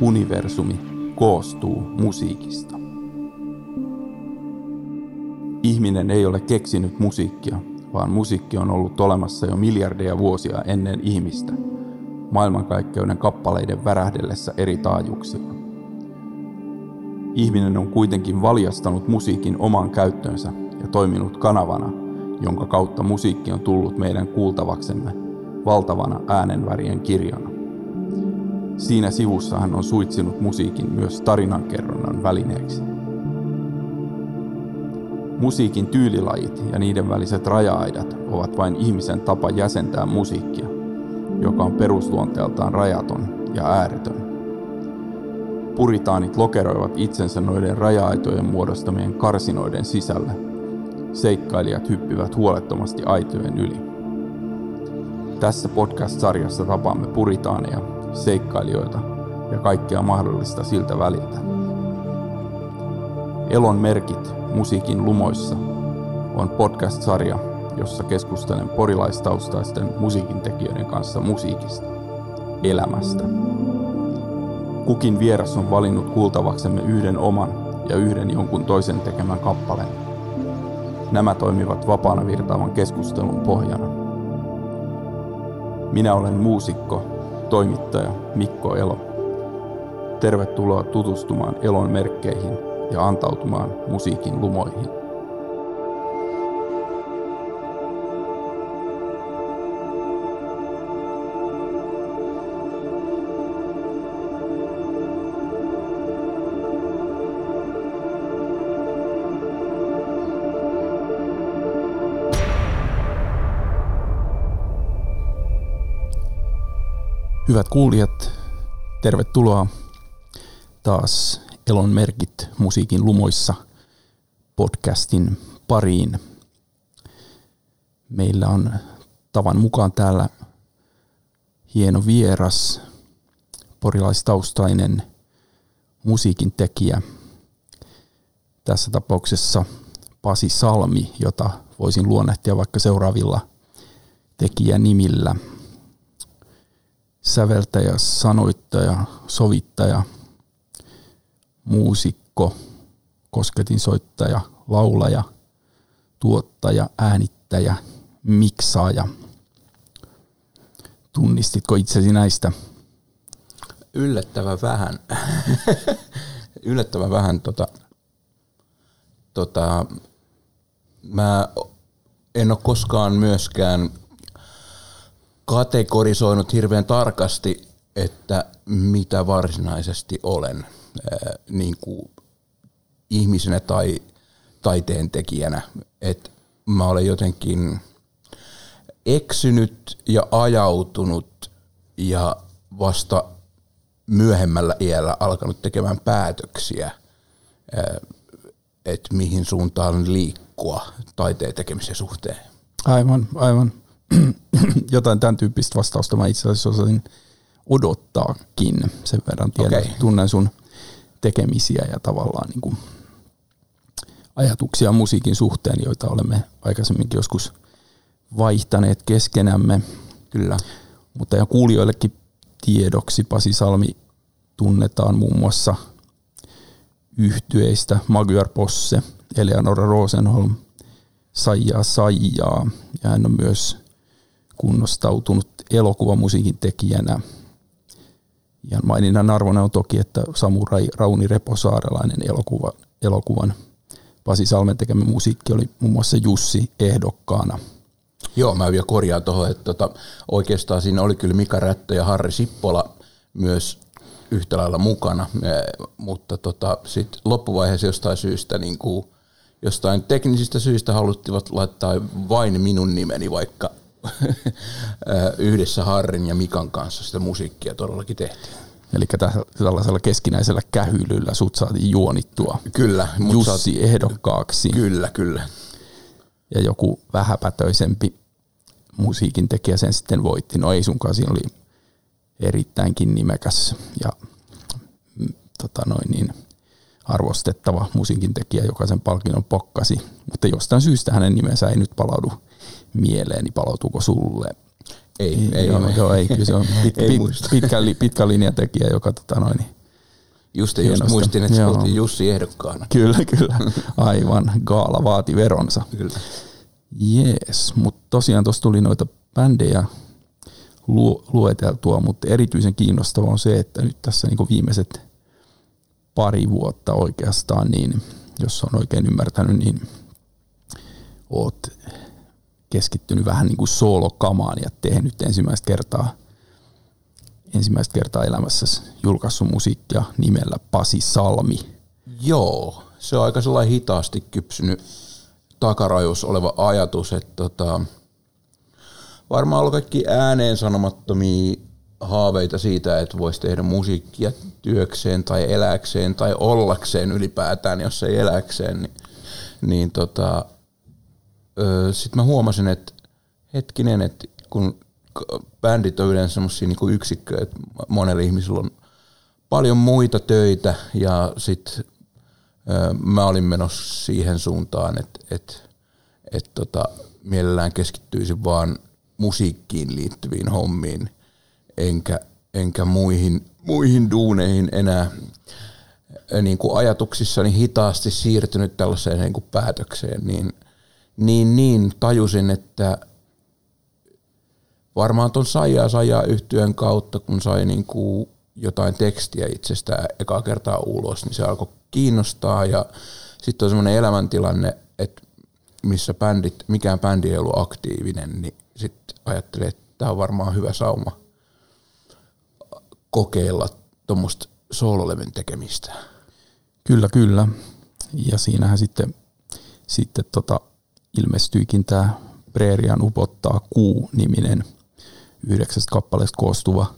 universumi koostuu musiikista. Ihminen ei ole keksinyt musiikkia, vaan musiikki on ollut olemassa jo miljardeja vuosia ennen ihmistä, maailmankaikkeuden kappaleiden värähdellessä eri taajuuksilla. Ihminen on kuitenkin valjastanut musiikin omaan käyttöönsä ja toiminut kanavana, jonka kautta musiikki on tullut meidän kuultavaksemme valtavana äänenvärien kirjana. Siinä sivussa hän on suitsinut musiikin myös tarinankerronnan välineeksi. Musiikin tyylilajit ja niiden väliset raja-aidat ovat vain ihmisen tapa jäsentää musiikkia, joka on perusluonteeltaan rajaton ja ääretön. Puritaanit lokeroivat itsensä noiden raja-aitojen muodostamien karsinoiden sisälle. Seikkailijat hyppivät huolettomasti aitojen yli. Tässä podcast-sarjassa tapaamme puritaaneja, seikkailijoita ja kaikkea mahdollista siltä väliltä. Elon merkit musiikin lumoissa on podcast-sarja, jossa keskustelen porilaistaustaisten musiikintekijöiden kanssa musiikista, elämästä. Kukin vieras on valinnut kuultavaksemme yhden oman ja yhden jonkun toisen tekemän kappaleen. Nämä toimivat vapaana virtaavan keskustelun pohjana. Minä olen muusikko, toimittaja Mikko Elo. Tervetuloa tutustumaan Elon merkkeihin ja antautumaan musiikin lumoihin. Hyvät kuulijat, tervetuloa taas Elon merkit musiikin lumoissa podcastin pariin. Meillä on tavan mukaan täällä hieno vieras, porilaistaustainen musiikin tekijä. Tässä tapauksessa Pasi Salmi, jota voisin luonnehtia vaikka seuraavilla tekijänimillä – säveltäjä, sanoittaja, sovittaja, muusikko, kosketinsoittaja, laulaja, tuottaja, äänittäjä, miksaaja. Tunnistitko itsesi näistä? Yllättävän vähän. Yllättävän vähän. Tota, tota, mä en ole koskaan myöskään kategorisoinut hirveän tarkasti, että mitä varsinaisesti olen niin kuin ihmisenä tai taiteen tekijänä. Et mä olen jotenkin eksynyt ja ajautunut ja vasta myöhemmällä iällä alkanut tekemään päätöksiä, että mihin suuntaan liikkua taiteen tekemisen suhteen. Aivan, aivan. jotain tämän tyyppistä vastausta mä itse asiassa osasin odottaakin sen verran tiedän, okay. tunnen sun tekemisiä ja tavallaan niin kuin ajatuksia musiikin suhteen, joita olemme aikaisemminkin joskus vaihtaneet keskenämme. Kyllä. Mutta ja kuulijoillekin tiedoksi Pasi Salmi tunnetaan muun muassa yhtyeistä Magyar Posse, Eleonora Rosenholm, Saijaa Saijaa ja hän on myös kunnostautunut elokuvamusiikin tekijänä. Ja maininnan arvona on toki, että Samurai Rauni Reposaarelainen elokuva, elokuvan Pasi Salmen tekemä musiikki oli muun muassa Jussi ehdokkaana. Joo, mä vielä korjaan tuohon, että tota, oikeastaan siinä oli kyllä Mika Rättö ja Harri Sippola myös yhtä lailla mukana, mutta tota, sitten loppuvaiheessa jostain syystä, niin kuin, jostain teknisistä syistä haluttivat laittaa vain minun nimeni, vaikka yhdessä Harrin ja Mikan kanssa sitä musiikkia todellakin tehtiin. Eli tällaisella keskinäisellä kähyilyllä sut saatiin juonittua kyllä, Jussi saat... ehdokkaaksi. Kyllä, kyllä. Ja joku vähäpätöisempi musiikin tekijä sen sitten voitti. No ei sunkaan, siinä oli erittäinkin nimekäs ja mm, tota noin niin, arvostettava musiikin tekijä, joka sen palkinnon pokkasi. Mutta jostain syystä hänen nimensä ei nyt palaudu mieleeni, palautuuko sulle? Ei, ei, joo, ei, joo, ei kyllä se on pit, pit, pitkä, pitkä linjatekijä, joka tota noin, Just, just muistin, että Joo. Jussi ehdokkaana. Kyllä, kyllä. Aivan. Gaala vaati veronsa. Kyllä. Jees, mutta tosiaan tuossa tuli noita bändejä lu- lueteltua, mutta erityisen kiinnostava on se, että nyt tässä niinku viimeiset pari vuotta oikeastaan, niin jos on oikein ymmärtänyt, niin oot keskittynyt vähän niin kuin soolokamaan ja tehnyt ensimmäistä kertaa, ensimmäistä kertaa elämässäsi julkaissut musiikkia nimellä Pasi Salmi. Joo, se on aika sellainen hitaasti kypsynyt takarajus oleva ajatus, että tota, varmaan ollut kaikki ääneen sanomattomia haaveita siitä, että voisi tehdä musiikkia työkseen tai eläkseen tai ollakseen ylipäätään, jos ei eläkseen, niin, niin tota, sitten mä huomasin, että hetkinen, että kun bändit on yleensä semmoisia niinku yksikköjä, että monella ihmisellä on paljon muita töitä ja sitten mä olin menossa siihen suuntaan, että et, et tota, mielellään keskittyisin vaan musiikkiin liittyviin hommiin, enkä, enkä muihin, muihin duuneihin enää niin kuin ajatuksissani hitaasti siirtynyt tällaiseen niin kuin päätökseen, niin, niin, niin tajusin, että varmaan tuon Saijaa Saijaa yhtyön kautta, kun sai niin kuin jotain tekstiä itsestään ekaa kertaa ulos, niin se alkoi kiinnostaa ja sitten on semmoinen elämäntilanne, että missä bändit, mikään bändi ei ollut aktiivinen, niin sitten ajattelin, että tämä on varmaan hyvä sauma kokeilla tuommoista soololevyn tekemistä. Kyllä, kyllä. Ja siinähän sitten, sitten tota, ilmestyikin tämä Preerian upottaa kuu-niminen yhdeksästä kappaleesta koostuva,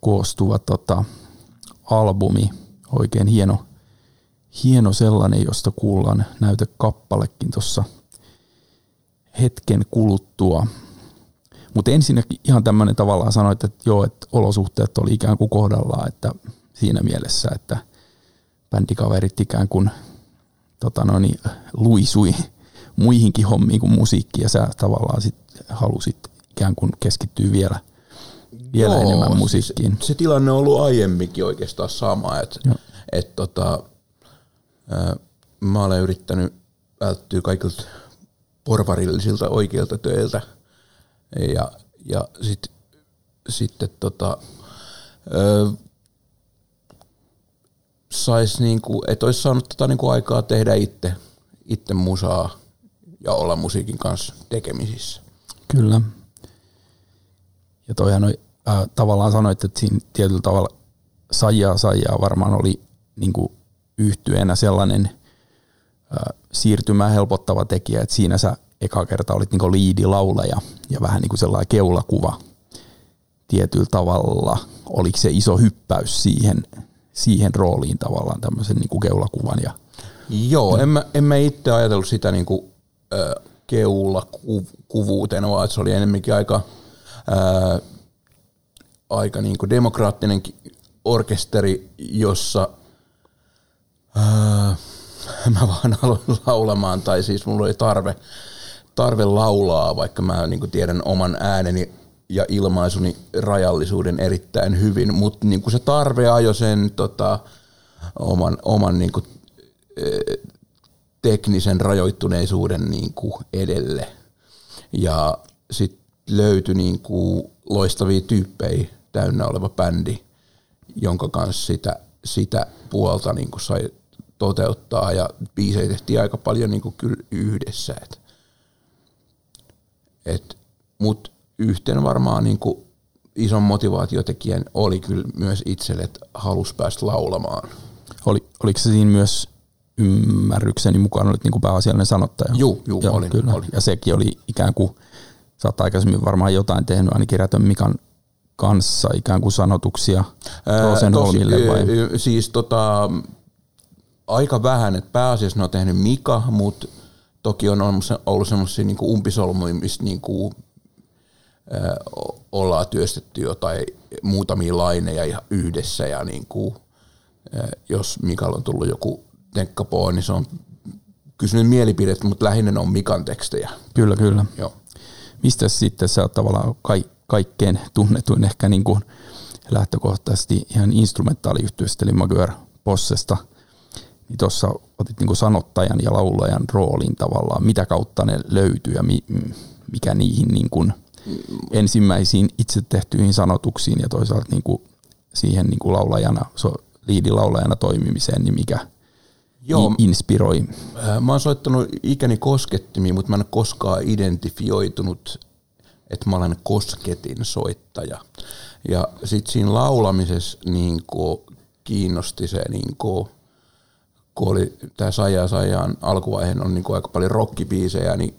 koostuva tota, albumi. Oikein hieno, hieno sellainen, josta kuullaan näytekappalekin tuossa hetken kuluttua. Mutta ensinnäkin ihan tämmöinen tavallaan sanoit, että joo, että olosuhteet oli ikään kuin kohdallaan, että siinä mielessä, että bändikaverit ikään kuin tota noin, niin, luisui muihinkin hommiin kuin musiikki ja sä tavallaan sit halusit ikään kuin keskittyä vielä, vielä Joo, enemmän siis musiikkiin. Se, se tilanne on ollut aiemminkin oikeastaan sama, että et tota, ää, mä olen yrittänyt välttyä kaikilta porvarillisilta oikeilta töiltä. Ja, ja sit, sitten tota, ö, sais niinku, et olisi saanut tota niinku aikaa tehdä itse, itse musaa ja olla musiikin kanssa tekemisissä. Kyllä. Ja toihan oli, äh, tavallaan sanoit, että siinä tietyllä tavalla Sajaa Sajaa varmaan oli niin kuin yhtyeenä sellainen äh, siirtymää helpottava tekijä, että siinä sä eka kerta olit niin liidilaulaja ja vähän niin kuin sellainen keulakuva tietyllä tavalla. Oliko se iso hyppäys siihen, siihen rooliin tavallaan tämmöisen niin kuin keulakuvan ja Joo, en mä, en mä itse ajatellut sitä niinku, äh, keulla ku, kuvuutena, vaan että se oli enemmänkin aika, äh, aika niinku demokraattinen ki- orkesteri, jossa äh, mä vaan aloin laulamaan, tai siis mulla oli tarve, tarve laulaa, vaikka mä niinku tiedän oman ääneni ja ilmaisuni rajallisuuden erittäin hyvin, mutta niinku se tarve ajoi sen tota, oman, oman niinku, teknisen rajoittuneisuuden niin kuin edelle. Ja sitten löytyi niin kuin loistavia tyyppejä täynnä oleva bändi, jonka kanssa sitä, sitä puolta niin kuin sai toteuttaa ja biisejä tehtiin aika paljon niin kuin kyllä yhdessä. Et, et, Mutta yhten varmaan niin kuin ison motivaatiotekijän oli kyllä myös itselle, että halusi päästä laulamaan. oli, oliko se siinä myös ymmärrykseni mukaan olit niin kuin pääasiallinen sanottaja? Juu, juu, olin, kyllä. olin. Ja sekin oli ikään kuin, sä oot aikaisemmin varmaan jotain tehnyt ainakin Rätön Mikan kanssa ikään kuin sanotuksia Rosenholmille vai? ö, Siis tota, aika vähän, että pääasiassa ne on tehnyt Mika, mutta toki on ollut se- ollut semmoisia niinku umpisolmuja, missä niinku, ö, o- ollaan työstetty jotain muutamia laineja ihan yhdessä ja niinku, ö, jos Mikalla on tullut joku tenkkapoo, niin se on kysynyt mielipidettä, mutta lähinnä on Mikan tekstejä. Kyllä, kyllä. Joo. Mistä sitten sä oot tavallaan ka- kaikkein tunnetuin ehkä niin kuin lähtökohtaisesti ihan instrumentaaliyhtiöstä, eli Maguire Possesta, niin tuossa otit niin sanottajan ja laulajan roolin tavallaan, mitä kautta ne löytyy ja mi, mikä niihin niin kuin ensimmäisiin itse tehtyihin sanotuksiin ja toisaalta niin kuin siihen niin kuin laulajana, so, liidilaulajana toimimiseen, niin mikä Joo, inspiroi? Mä oon soittanut ikäni koskettimiin, mutta mä en ole koskaan identifioitunut, että mä olen kosketin soittaja. Ja sitten siinä laulamisessa niin kiinnosti se, niin kuin, kun oli tämä Saja Sajaan alkuvaiheen on niin aika paljon rockibiisejä, niin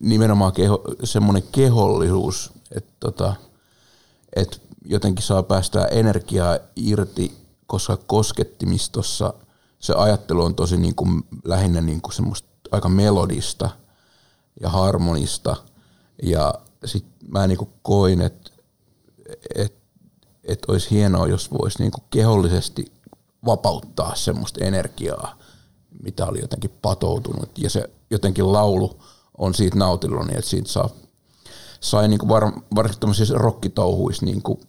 nimenomaan keho, semmoinen kehollisuus, että tota, et jotenkin saa päästää energiaa irti, koska koskettimistossa se ajattelu on tosi niin kuin, lähinnä niin kuin semmoista aika melodista ja harmonista. Ja sitten mä niin kuin koin, että et, et olisi hienoa, jos voisi niin kuin kehollisesti vapauttaa semmoista energiaa, mitä oli jotenkin patoutunut. Ja se jotenkin laulu on siitä nautillut niin, että siitä saa, sai niin kuin var, varsinkin tämmöisissä rokkitouhuissa niin kuin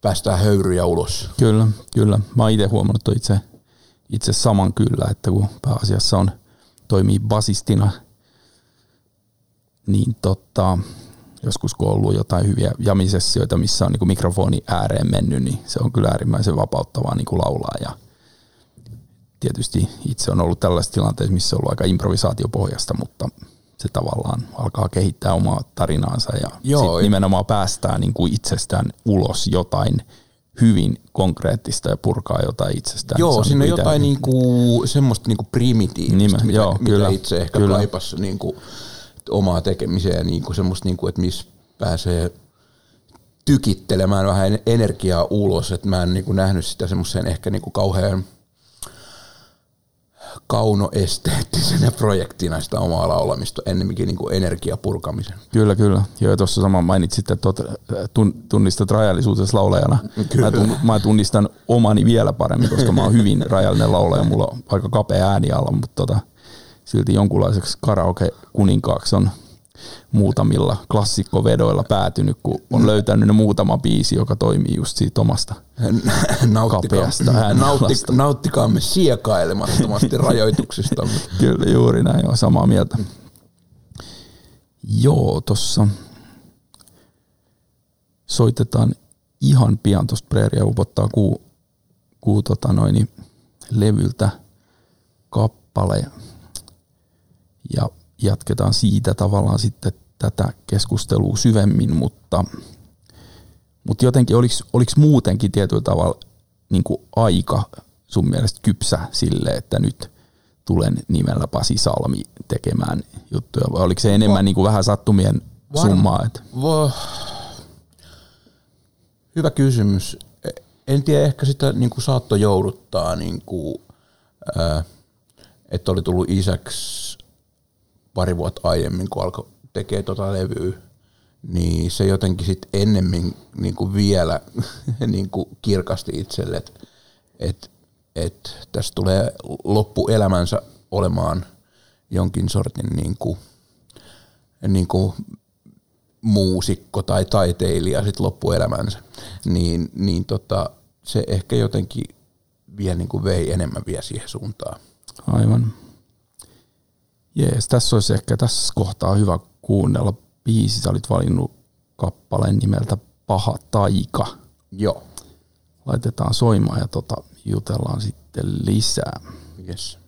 päästään höyryjä ulos. Kyllä, kyllä. Mä oon itse huomannut itse, itse saman kyllä, että kun pääasiassa on toimii basistina, niin tota, joskus kun on ollut jotain hyviä jamisessioita, missä on niin kuin mikrofoni ääreen mennyt, niin se on kyllä äärimmäisen vapauttavaa niin kuin laulaa. Ja tietysti itse on ollut tällaisessa tilanteessa, missä on ollut aika improvisaatiopohjasta, mutta se tavallaan alkaa kehittää omaa tarinaansa ja Joo, sit nimenomaan päästään niin kuin itsestään ulos jotain hyvin konkreettista ja purkaa jotain itsestään. Joo, siinä on jotain niinku, semmoista niinku primitiivistä, Nimen, mitä, joo, mitä kyllä, itse ehkä kyllä. kaipasi niinku omaa tekemiseen ja niinku semmoista, niinku, että missä pääsee tykittelemään vähän energiaa ulos, että mä en niinku nähnyt sitä semmoiseen ehkä niinku kauhean – kaunoesteettisenä projektina sitä omaa laulamista ennemminkin niin kuin energiapurkamisen. Kyllä, kyllä. Joo, tuossa sama mainitsit, että tunnistat rajallisuutesi laulajana. Kyllä. Mä, tun, mä tunnistan omani vielä paremmin, koska mä oon hyvin rajallinen laulaja. Mulla on aika kapea ääni alla, mutta tota, silti jonkunlaiseksi karaoke-kuninkaaksi on muutamilla klassikkovedoilla päätynyt, kun on löytänyt ne muutama biisi, joka toimii just siitä omasta kapeasta nautti, Nauttikaamme siekailemattomasti rajoituksista. Kyllä, juuri näin, on samaa mieltä. Joo, tossa soitetaan ihan pian tuosta Preeria upottaa kuu, kuu tota noin, levyltä kappale. Ja jatketaan siitä tavallaan sitten tätä keskustelua syvemmin, mutta, mutta jotenkin oliko, oliko muutenkin tietyllä tavalla niin kuin aika sun mielestä kypsä sille, että nyt tulen nimellä Pasi Salmi tekemään juttuja, vai oliko se enemmän Va- niin kuin vähän sattumien var- summaa? Että? Va- Hyvä kysymys. En tiedä, ehkä sitä niin kuin saattoi jouduttaa, niin kuin, äh, että oli tullut isäksi pari vuotta aiemmin, kun alkoi tekee tota levyä, niin se jotenkin sitten ennemmin niin kuin vielä niin kuin kirkasti itselle, että et, et tässä tulee loppuelämänsä olemaan jonkin sortin niin kuin, niin kuin muusikko tai taiteilija sit loppuelämänsä, niin, niin tota, se ehkä jotenkin vielä niin kuin vei enemmän vielä siihen suuntaan. Aivan. Jees, tässä olisi ehkä tässä kohtaa hyvä kuunnella biisi. Sä olit valinnut kappaleen nimeltä Paha taika. Joo. Laitetaan soimaan ja tota, jutellaan sitten lisää. Yes.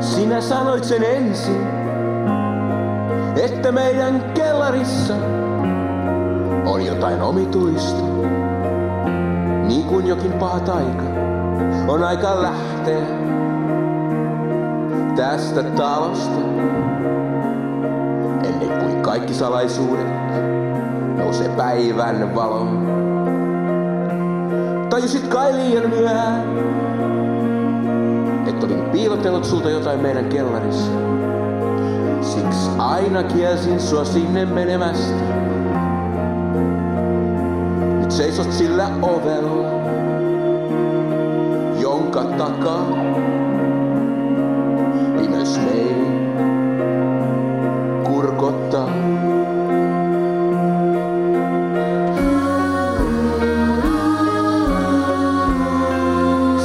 Sinä sanoit sen ensin, että meidän kellarissa on jotain omituista, niin kuin jokin paha taika on aika lähteä tästä talosta. Ennen kuin kaikki salaisuudet nousee päivän valoon. Tajusit kai liian myöhään, että olin piilotellut sulta jotain meidän kellarissa. Siksi aina kielsin sua sinne menemästä. Seisot sillä ovella, jonka takaa pimeys mei kurkottaa.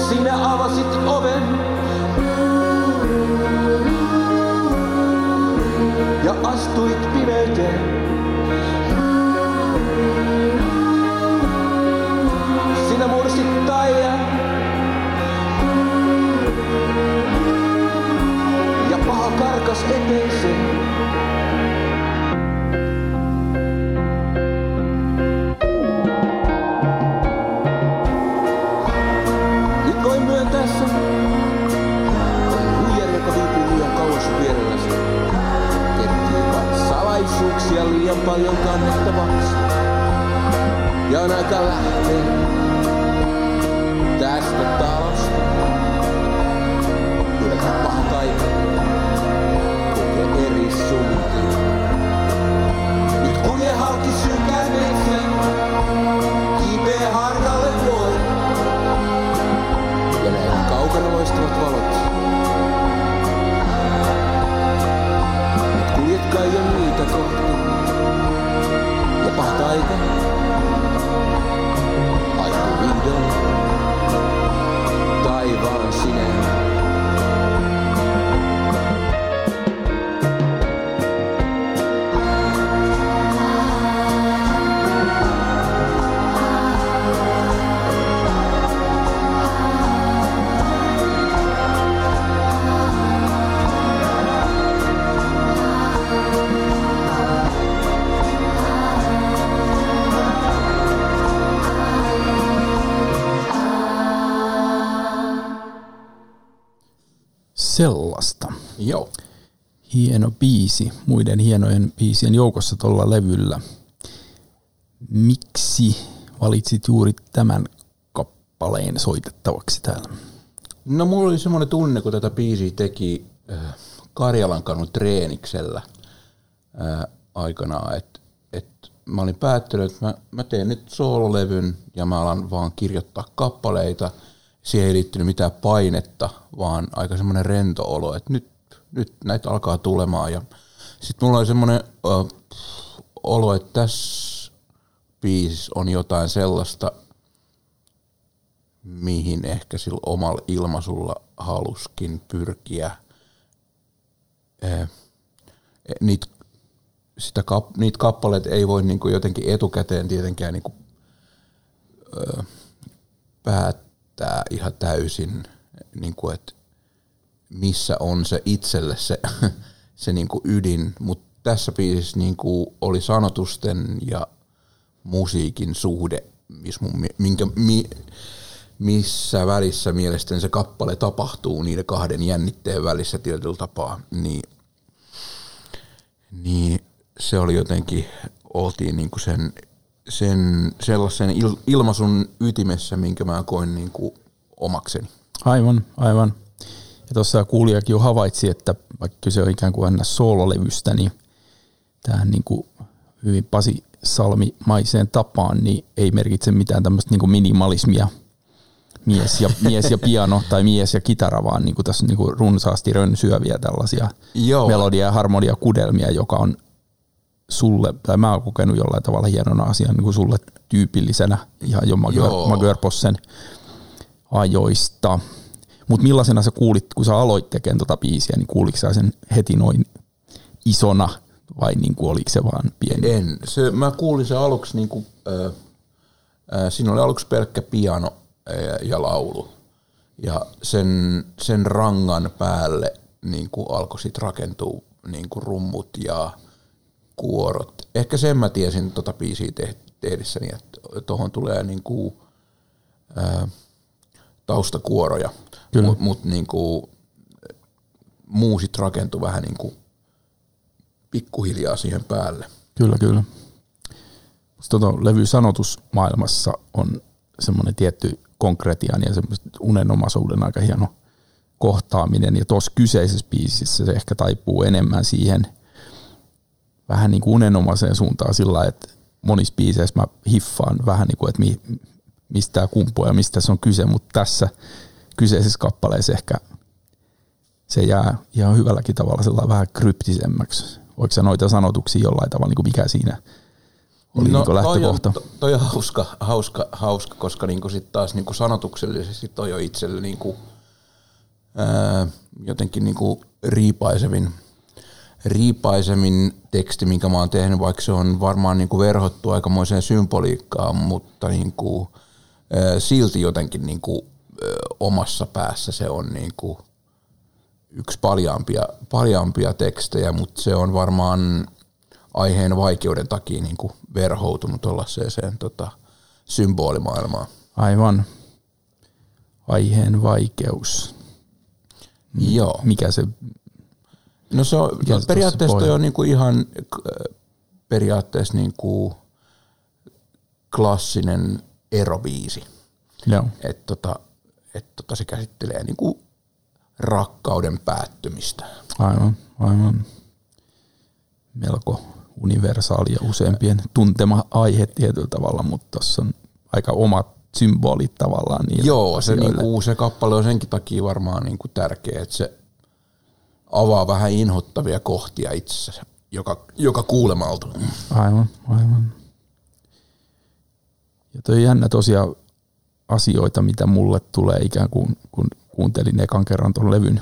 Sinä avasit oven ja astuit salaisuuksia liian paljon kannettavaksi. Ja on aika lähteä tästä talosta. Hylätä paha taika. Joo. Hieno biisi, muiden hienojen biisien joukossa tuolla levyllä. Miksi valitsit juuri tämän kappaleen soitettavaksi täällä? No mulla oli semmoinen tunne, kun tätä biisiä teki äh, Karjalan kanun treeniksellä äh, aikanaan, että et mä olin päättänyt, että mä, mä teen nyt soololevyn ja mä alan vaan kirjoittaa kappaleita. Siihen ei liittynyt mitään painetta, vaan aika semmoinen rento olo, että nyt, nyt näitä alkaa tulemaan. Ja sitten mulla oli semmoinen äh, olo, että tässä biisissä on jotain sellaista, mihin ehkä sillä omalla ilmaisulla haluskin pyrkiä. Eh, niitä, sitä kap, niitä kappaleita ei voi niinku jotenkin etukäteen tietenkään niinku, ö, päättää ihan täysin, niinku, että missä on se itselle se, se niinku ydin, mutta tässä biisissä niinku oli sanotusten ja musiikin suhde, miss mun, minkä, mi, missä välissä mielestäni se kappale tapahtuu niiden kahden jännitteen välissä tietyllä tapaa, niin, niin se oli jotenkin, oltiin niinku sen, sen sellaisen il, ilmaisun ytimessä, minkä mä koin niinku omakseni. Aivan, aivan. Ja tuossa kuulijakin jo havaitsi, että vaikka kyse on ikään kuin aina soololevystä, niin tähän niin kuin hyvin Pasi Salmi-maiseen tapaan, niin ei merkitse mitään tämmöistä niin minimalismia, mies ja, mies ja piano tai mies ja kitara, vaan niin kuin tässä on niin kuin runsaasti rönsyäviä tällaisia Joo. melodia- ja harmonia-kudelmia, joka on sulle, tai mä oon kokenut jollain tavalla hienona asiana niin kuin sulle tyypillisenä ihan jo. Magörpossen ajoista. Mutta millaisena sä kuulit, kun sä aloit tekemään tota biisiä, niin kuuliko sä sen heti noin isona vai niin kuin oliko se vaan pieni? En. Se, mä kuulin se aluksi, niin kuin, äh, äh, siinä oli aluksi pelkkä piano äh, ja laulu. Ja sen, sen rangan päälle niin kuin alkoi sitten rakentua niin kuin rummut ja kuorot. Ehkä sen mä tiesin tota biisiä te- tehdessäni, että tuohon tulee niin kuin, äh, taustakuoroja. Mutta mut, niin kuin, muu sit rakentui vähän niin kuin pikkuhiljaa siihen päälle. Kyllä, kyllä. Sitten tota, levy sanotusmaailmassa on semmoinen tietty konkretian ja semmoisen unenomaisuuden aika hieno kohtaaminen. Ja tuossa kyseisessä biisissä se ehkä taipuu enemmän siihen vähän niin kuin unenomaiseen suuntaan sillä lailla, että monissa biiseissä mä hiffaan vähän niin kuin, että mi, mistä tämä kumpuaa ja mistä se on kyse, mutta tässä kyseisessä kappaleessa ehkä se jää ihan hyvälläkin tavalla sellainen vähän kryptisemmäksi. Voiko noita sanotuksia jollain tavalla, niin kuin mikä siinä oli no, niin lähtökohta? Toi on, toi on hauska, hauska, hauska koska niinku sit taas niinku sanotuksellisesti toi on itselle niinku, ää, jotenkin niinku riipaisevin, riipaisemmin teksti, minkä mä oon tehnyt, vaikka se on varmaan niin kuin verhottu aikamoiseen symboliikkaan, mutta niin kuin, silti jotenkin niin kuin, omassa päässä se on niin kuin yksi paljaampia, paljaampia tekstejä, mutta se on varmaan aiheen vaikeuden takia niin kuin verhoutunut tuollaiseen tota, symbolimaailmaan. Aivan. Aiheen vaikeus. Joo. Mikä se No se on, no, se periaatteessa toi on niinku ihan äh, periaatteessa niinku klassinen erobiisi. Joo. Et tota, et tota se käsittelee niinku rakkauden päättymistä. Aivan, aivan. Melko universaali ja useimpien tuntema aihe tietyllä tavalla, mutta tuossa on aika omat symbolit tavallaan Joo, se, asioille. niinku, se kappale on senkin takia varmaan niinku tärkeä, että se avaa vähän inhottavia kohtia itsessä, joka, joka kuulemalta. Aivan, aivan. Ja toi jännä tosiaan asioita, mitä mulle tulee ikään kuin, kun kuuntelin ekan kerran ton levyn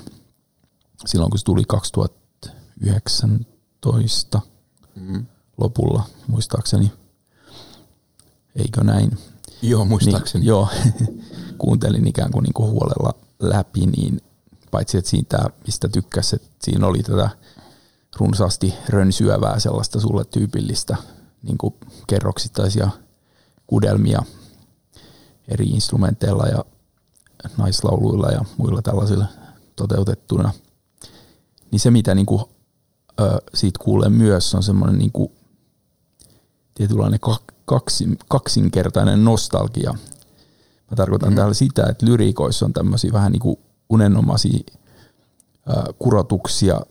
silloin, kun se tuli 2019 Mm. lopulla, muistaakseni. Eikö näin? Joo, muistaakseni. Niin, joo, kuuntelin ikään kuin, niin kuin huolella läpi, niin paitsi että siitä, mistä tykkäsi, että siinä oli tätä runsaasti rönsyävää sellaista sulle tyypillistä niin kuin kerroksittaisia kudelmia eri instrumenteilla ja naislauluilla ja muilla tällaisilla toteutettuna. Niin se, mitä niin kuin, ö, siitä kuulee myös, on semmoinen niin kuin, tietynlainen kak- kaksin, kaksinkertainen nostalgia. Mä tarkoitan mm. täällä sitä, että lyriikoissa on tämmöisiä vähän niin kuin unenomaisia ö, kurotuksia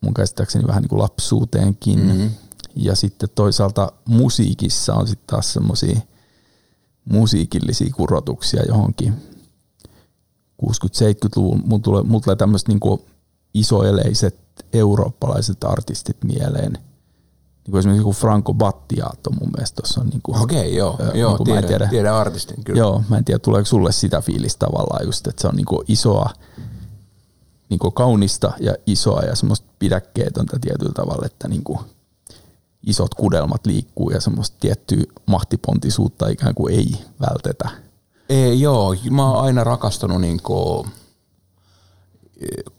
mun käsittääkseni vähän niin kuin lapsuuteenkin. Mm-hmm. Ja sitten toisaalta musiikissa on sitten taas semmoisia musiikillisia kurotuksia johonkin 60-70-luvun. Mulla tulee, mulla tulee tämmöiset niin isoeleiset eurooppalaiset artistit mieleen. Niin kuin esimerkiksi joku Franco Battiato mun mielestä tuossa on niin kuin, Okei, okay, joo, Ö, joo niin kuin mä en tiedän, tiedä. tiedän artistin kyllä. Joo, mä en tiedä tuleeko sulle sitä fiilistä tavallaan just, että se on niinku isoa, niinku kaunista ja isoa ja semmoista pidäkkeetöntä tietyllä tavalla, että niinku isot kudelmat liikkuu ja semmoista tiettyä mahtipontisuutta ikään kuin ei vältetä. Ei, joo, mä oon aina rakastanut niinku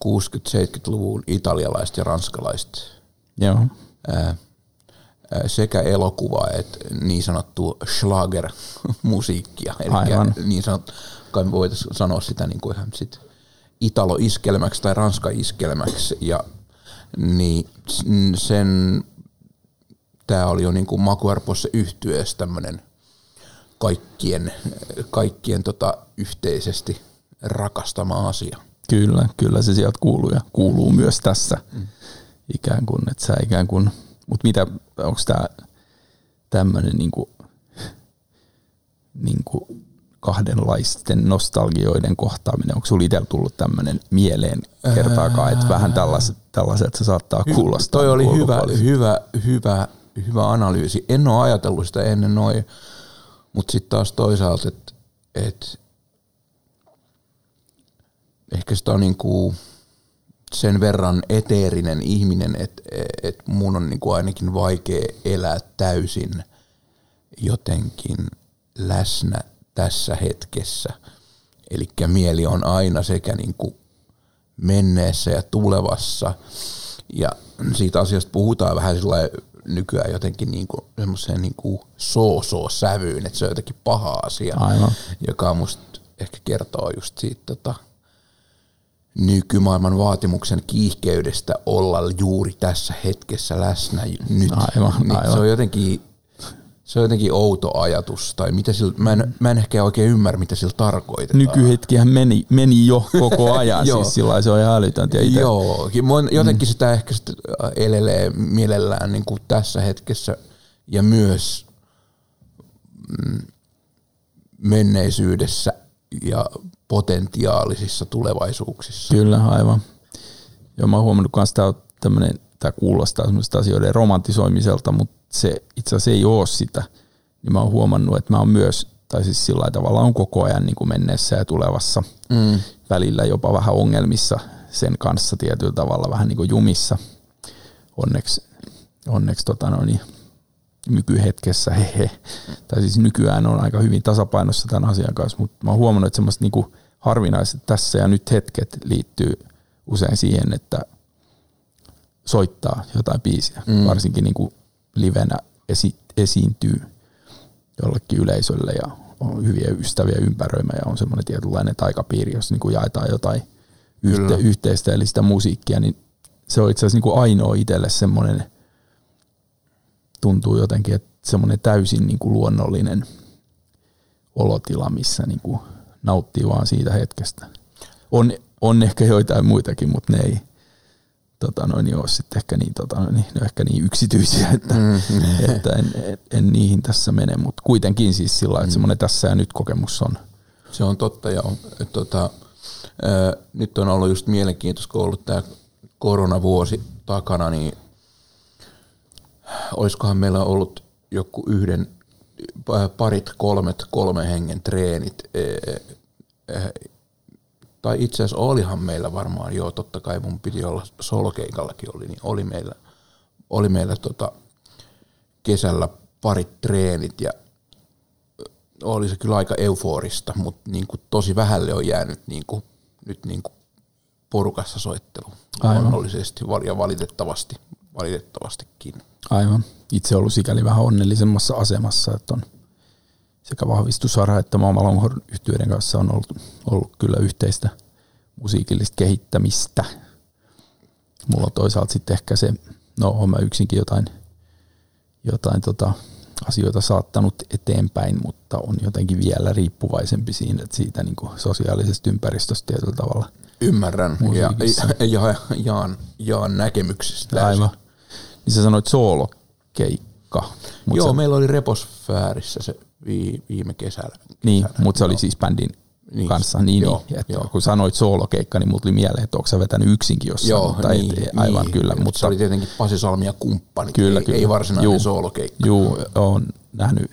60-70-luvun italialaiset ja ranskalaiset Joo, ää, sekä elokuva että niin sanottu schlager-musiikkia. Eli Aivan. niin sanottu, kai voitaisiin sanoa sitä niin kuin ihan sit italo-iskelmäksi tai ranska-iskelmäksi. Ja niin sen, tämä oli jo niin kuin Makuarpossa yhtyeessä tämmöinen kaikkien, kaikkien tota yhteisesti rakastama asia. kyllä, kyllä se sieltä kuuluu ja kuuluu myös tässä mm. ikään kuin, että sä ikään kuin, mutta mitä, onko tämä tämmöinen niinku, niinku kahdenlaisten nostalgioiden kohtaaminen, onko sulla itsellä tullut tämmöinen mieleen kertaakaan, että vähän tällaiset, tällaiset se saattaa kuulostaa. Toi oli hyvä, hyvä, hyvä, hyvä analyysi. En ole ajatellut sitä ennen noin, mutta sitten taas toisaalta, että et, ehkä sitä on niinku sen verran eteerinen ihminen, että et mun on niinku ainakin vaikea elää täysin jotenkin läsnä tässä hetkessä. Eli mieli on aina sekä niinku menneessä ja tulevassa. Ja siitä asiasta puhutaan vähän sillä nykyään jotenkin niinku semmoiseen niinku so-so-sävyyn, että se on jotenkin paha asia, Aivan. joka musta ehkä kertoo just siitä tota, nykymaailman vaatimuksen kiihkeydestä olla juuri tässä hetkessä läsnä nyt. Aivan, niin aivan. Se on jotenkin se on jotenkin outo ajatus, tai mitä sillä, mä, en, mä en ehkä oikein ymmärrä, mitä sillä tarkoitetaan. Nykyhetkihän meni, meni jo koko ajan, siis sillä se on ihan älytöntä. Joo, mua jotenkin mm. sitä ehkä sit elelee mielellään niin kuin tässä hetkessä ja myös mm, menneisyydessä ja potentiaalisissa tulevaisuuksissa. Kyllä, aivan. Joo, mä oon huomannut myös, että tämmöinen, tämä kuulostaa semmoista asioiden romantisoimiselta, mutta se itse asiassa ei ole sitä. Niin mä oon huomannut, että mä oon myös, tai siis sillä tavalla on koko ajan niin kuin menneessä ja tulevassa Mm. välillä jopa vähän ongelmissa sen kanssa tietyllä tavalla, vähän niin kuin jumissa. onneksi, onneksi tota no niin, nykyhetkessä, hehe, tai siis nykyään on aika hyvin tasapainossa tämän asian kanssa, mutta mä oon huomannut, että semmoista niinku harvinaiset tässä ja nyt hetket liittyy usein siihen, että soittaa jotain biisiä, mm. varsinkin niinku livenä esi- esiintyy jollekin yleisölle ja on hyviä ystäviä ympäröimä ja on semmoinen tietynlainen taikapiiri, jos niinku jaetaan jotain yhte, yhteistä eli sitä musiikkia, niin se on itse asiassa niinku ainoa itselle semmoinen, tuntuu jotenkin, että semmoinen täysin niinku luonnollinen olotila, missä niinku nauttii vaan siitä hetkestä. On, on ehkä joitain muitakin, mutta ne ei tota noin, ole sitten ehkä niin, tota noin, ne on ehkä niin yksityisiä, että, mm. että en, en, en, niihin tässä mene, mutta kuitenkin siis sillä että mm. semmoinen tässä ja nyt kokemus on. Se on totta ja on, että, tota, ää, nyt on ollut just mielenkiintoista, kun ollut tämä koronavuosi takana, niin olisikohan meillä ollut joku yhden, parit, kolmet, kolme hengen treenit, tai itse asiassa olihan meillä varmaan, joo totta kai mun piti olla solokeikallakin oli, niin oli meillä, oli meillä tota kesällä parit treenit ja oli se kyllä aika euforista, mutta niin kuin tosi vähälle on jäänyt niin kuin, nyt niin kuin porukassa soittelu Aivan. luonnollisesti ja valitettavasti, valitettavastikin. Aivan. Itse ollut sikäli vähän onnellisemmassa asemassa, että on sekä vahvistusara että Longhorn yhtiöiden kanssa on ollut, ollut kyllä yhteistä musiikillista kehittämistä. Mulla on toisaalta sitten ehkä se, no on mä yksinkin jotain, jotain tota, asioita saattanut eteenpäin, mutta on jotenkin vielä riippuvaisempi siinä, että siitä niin kuin sosiaalisesta ympäristöstä tietyllä tavalla. Ymmärrän ja, ja, ja jaan, jaan näkemyksestä. Aivan. Niin sä sanoit soolokeikka. Joo, se, meillä oli Reposfäärissä se viime kesällä. Niin, mutta se oli siis bändin niin, kanssa. Niin, joo, niin, että joo. kun sanoit soolokeikka, niin mulla tuli mieleen, että onko sä vetänyt yksinkin jossain. Joo, mutta niin, et, aivan niin, kyllä. Mutta se oli tietenkin Pasi Salmi ja kumppani, kyllä, ei, kyllä. ei varsinainen juu, soolokeikka. Joo, olen nähnyt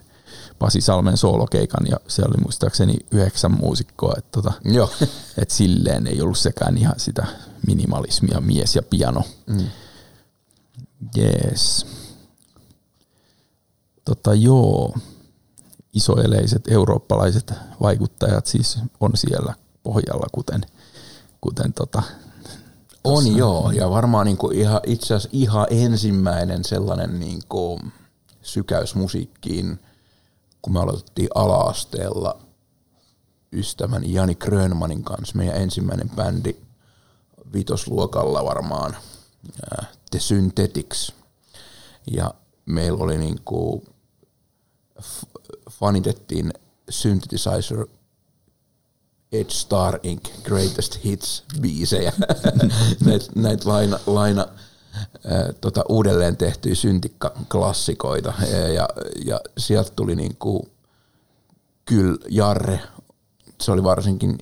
Pasi Salmen soolokeikan ja se oli muistaakseni yhdeksän muusikkoa, että tota, Joo. et silleen ei ollut sekään ihan sitä minimalismia, mies ja piano. Mm. Jees. Tota joo, isoeleiset eurooppalaiset vaikuttajat siis on siellä pohjalla, kuten, kuten tota, on joo, ja varmaan niinku ihan, itse asiassa ihan ensimmäinen sellainen niinku sykäys musiikkiin, kun me aloitettiin ala-asteella ystäväni Jani Grönmanin kanssa, meidän ensimmäinen bändi vitosluokalla varmaan, The Synthetics, ja meillä oli niinku fanitettiin Synthesizer Edge Star Inc. Greatest Hits biisejä. näitä näit laina, laina ää, tota, uudelleen tehtyjä syntikka-klassikoita. Ja, ja, ja sieltä tuli niinku, kyllä Jarre, se oli varsinkin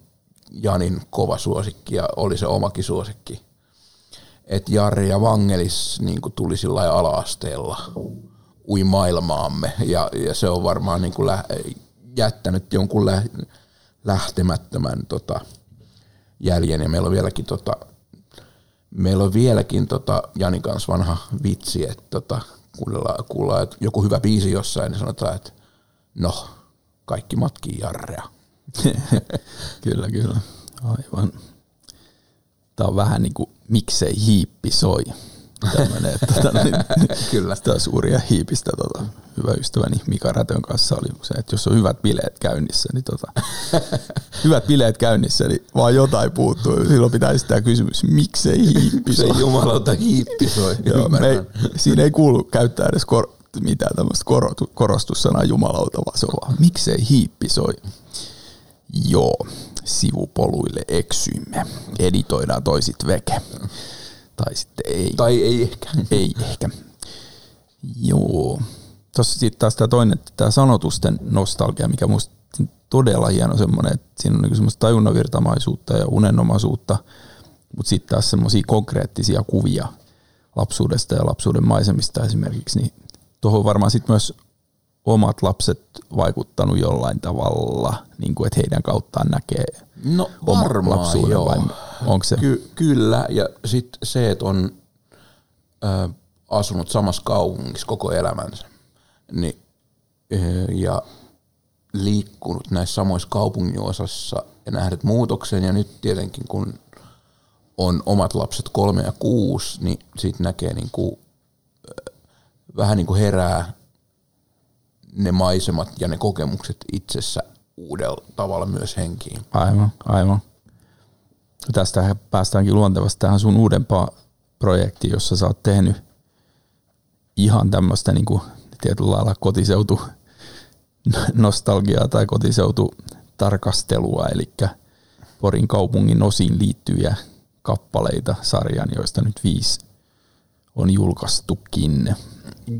Janin kova suosikki ja oli se omakin suosikki. Että Jarre ja Vangelis niinku tuli sillä ala-asteella ui maailmaamme ja, ja se on varmaan niin kuin lä- jättänyt jonkun lä- lähtemättömän tota, jäljen ja meillä on vieläkin tota, meillä on vieläkin tota, Janin kanssa vanha vitsi, että tota, kuullaan, kuullaan että joku hyvä biisi jossain, niin sanotaan, että no, kaikki matkii jarrea. kyllä, kyllä. Aivan. Tämä on vähän niin kuin miksei hiippi soi tämmöinen, että tota, niin, Kyllä. Sitä suuria hiipistä tota, hyvä ystäväni Mika Rätön kanssa oli se, että jos on hyvät bileet käynnissä, niin tota, hyvät bileet käynnissä, niin vaan jotain puuttuu. Silloin pitää esittää kysymys, miksei hiippi soi? Se jumalauta hiippi soi. Joo, me ei, siinä ei kuulu käyttää edes kor, mitään tämmöistä korostussanaa jumalauta, vaan se on vaan, miksei hiippi soi? Joo, sivupoluille eksyimme. Editoidaan toisit veke. Tai sitten ei. Tai ei ehkä. Ei ehkä. Joo. Tuossa sitten taas tämä toinen, tämä sanotusten nostalgia, mikä musta todella hieno semmoinen, että siinä on niinku semmoista tajunnanvirtamaisuutta ja unenomaisuutta, mutta sitten taas semmoisia konkreettisia kuvia lapsuudesta ja lapsuuden maisemista esimerkiksi, niin tuohon varmaan sitten myös omat lapset vaikuttanut jollain tavalla, niin kuin, että heidän kauttaan näkee no, varmaan, lapsuuden joo. vai onko se? Ky- kyllä, ja sitten se, että on, äh, asunut samassa kaupungissa koko elämänsä. Niin, ja liikkunut näissä samoissa kaupunginosassa ja nähnyt muutoksen ja nyt tietenkin kun on omat lapset kolme ja kuusi, niin siitä näkee niin kuin, vähän niin kuin herää ne maisemat ja ne kokemukset itsessä uudella tavalla myös henkiin. Aivan, aivan. Tästä päästäänkin luontevasti tähän sun uudempaan projektiin, jossa sä oot tehnyt ihan tämmöistä niin kuin tietyllä lailla kotiseutu nostalgiaa tai kotiseutu tarkastelua, eli Porin kaupungin osiin liittyviä kappaleita sarjan, joista nyt viisi on julkaistukin.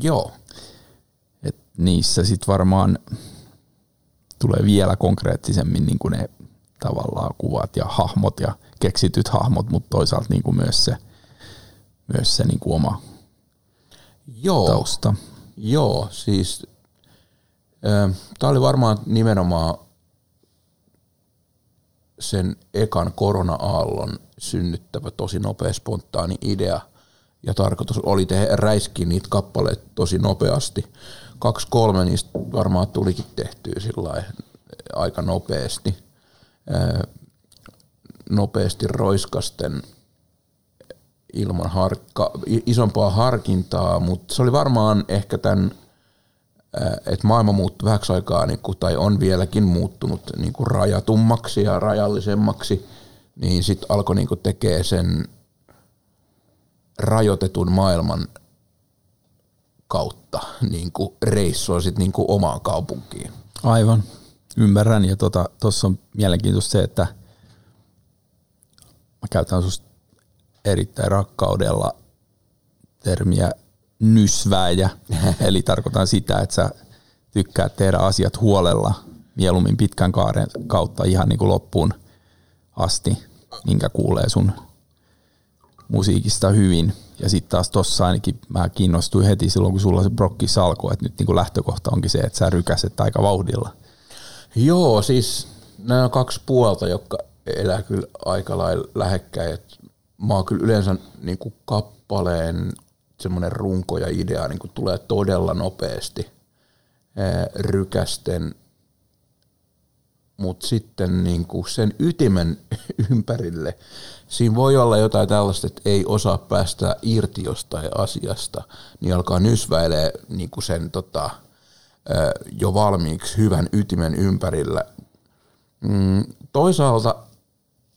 Joo. Et niissä sitten varmaan tulee vielä konkreettisemmin niin kuin ne tavallaan kuvat ja hahmot ja keksityt hahmot, mutta toisaalta niin kuin myös se, myös se niin kuin oma Joo. tausta. Joo, siis Tämä oli varmaan nimenomaan sen ekan korona-aallon synnyttävä tosi nopea spontaani idea. Ja tarkoitus oli tehdä räiskiä niitä kappaleita tosi nopeasti. Kaksi kolme niistä varmaan tulikin tehtyä sillä aika nopeasti. Nopeasti roiskasten ilman harkka, isompaa harkintaa, mutta se oli varmaan ehkä tämän – että maailma muuttui vähäksi aikaa, niin kuin, tai on vieläkin muuttunut niin kuin rajatummaksi ja rajallisemmaksi, niin sitten alkoi niin kuin tekee sen rajoitetun maailman kautta niin kuin reissua sit niin kuin omaan kaupunkiin. Aivan, ymmärrän. Ja tuossa tota, on mielenkiintoista se, että mä käytän susta erittäin rakkaudella termiä nysväjä, eli tarkoitan sitä, että sä tykkäät tehdä asiat huolella, mieluummin pitkän kaaren kautta ihan niin kuin loppuun asti, minkä kuulee sun musiikista hyvin. Ja sitten taas tossa ainakin mä kiinnostuin heti silloin, kun sulla se brokki alkoi, että nyt niin kuin lähtökohta onkin se, että sä rykäset aika vauhdilla. Joo, siis nämä on kaksi puolta, jotka elää kyllä aika lailla lähekkäin. Mä oon kyllä yleensä niin kuin kappaleen semmoinen runko ja idea niin kuin tulee todella nopeasti rykästen, mutta sitten niin kuin sen ytimen ympärille, siinä voi olla jotain tällaista, että ei osaa päästä irti jostain asiasta, niin alkaa nysväilee niin kuin sen tota, jo valmiiksi hyvän ytimen ympärillä. Mm, toisaalta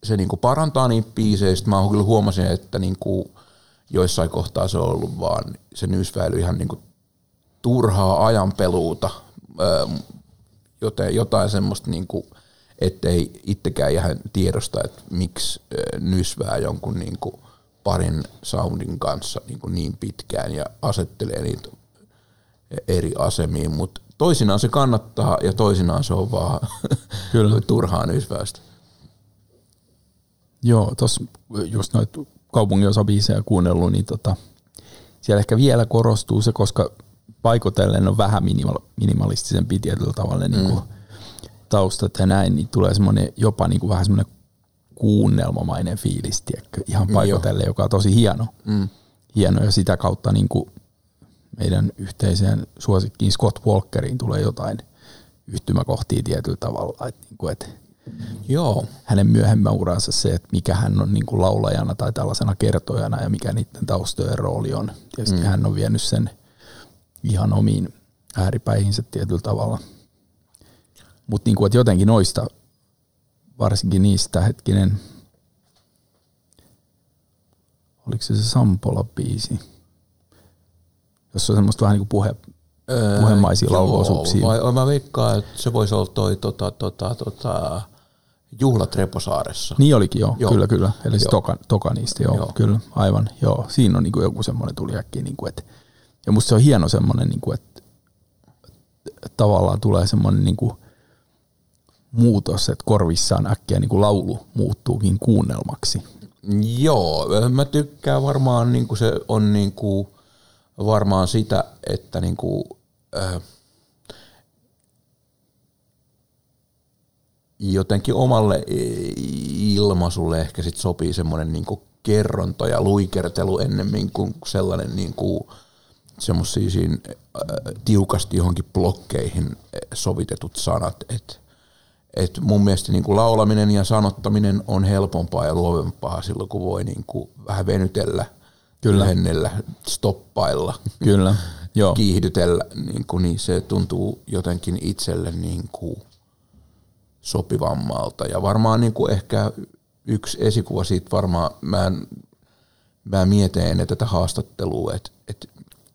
se niin kuin parantaa niitä biisejä, mä kyllä huomasin, että niin kuin joissain kohtaa se on ollut vaan se nysväily ihan niin kuin turhaa ajanpeluuta, joten jotain semmoista niin kuin, ettei itsekään ihan tiedosta, että miksi nysvää jonkun niin kuin parin soundin kanssa niin, kuin niin pitkään ja asettelee niitä eri asemiin, mutta toisinaan se kannattaa ja toisinaan se on vaan Kyllä. turhaa nysväystä. Joo, tuossa just noita kaupungin osabiisejä kuunnellut, niin tota, siellä ehkä vielä korostuu se, koska paikotellen on vähän minimal, minimalistisempi tietyllä tavalla mm. niin kuin taustat ja näin, niin tulee semmoinen jopa niin kuin vähän semmoinen kuunnelmamainen fiilis, tiedätkö, ihan paikotellen, joka on tosi hieno. Mm. Hieno ja sitä kautta niin kuin meidän yhteiseen suosikkiin Scott Walkeriin tulee jotain yhtymäkohtia tietyllä tavalla. Että, niin kuin, että Joo. hänen myöhemmän uransa se, että mikä hän on niin kuin laulajana tai tällaisena kertojana ja mikä niiden taustojen rooli on. Tietysti mm. hän on vienyt sen ihan omiin ääripäihinsä tietyllä tavalla. Mutta niin jotenkin noista, varsinkin niistä hetkinen, oliko se se Sampola-biisi, jossa on semmoista vähän niin kuin puhe, puhemaisia öö, lauluosuuksia. Vai, mä veikkaan, että se voisi olla toi tota, tota, tota, Juhlat Reposaaressa. Niin olikin, joo, joo. kyllä, kyllä. Eli joo. toka, toka niistä, joo, joo, kyllä, aivan, joo. Siinä on niin kuin joku semmoinen tuli äkkiä, niin kuin, että, ja musta se on hieno semmoinen, niin kuin, että, tavallaan tulee semmoinen niin kuin muutos, että korvissaan äkkiä niin kuin laulu muuttuukin kuunnelmaksi. Joo, mä tykkään varmaan, niin kuin se on niin kuin, varmaan sitä, että niin kuin, äh, jotenkin omalle ilmaisulle ehkä sit sopii semmoinen niin kerronta ja luikertelu ennemmin kuin sellainen niin kuin, semmoisia siinä äh, tiukasti johonkin blokkeihin sovitetut sanat. Et, et mun mielestä niin kuin laulaminen ja sanottaminen on helpompaa ja luovempaa silloin, kun voi niin kuin vähän venytellä, Kyllä. lyhennellä, stoppailla, Kyllä, joo. kiihdytellä, niin, kuin, niin se tuntuu jotenkin itselle niin kuin sopivammalta. Ja varmaan niin kuin ehkä yksi esikuva siitä varmaan, mä, en, mä mietin ennen tätä haastattelua, että, että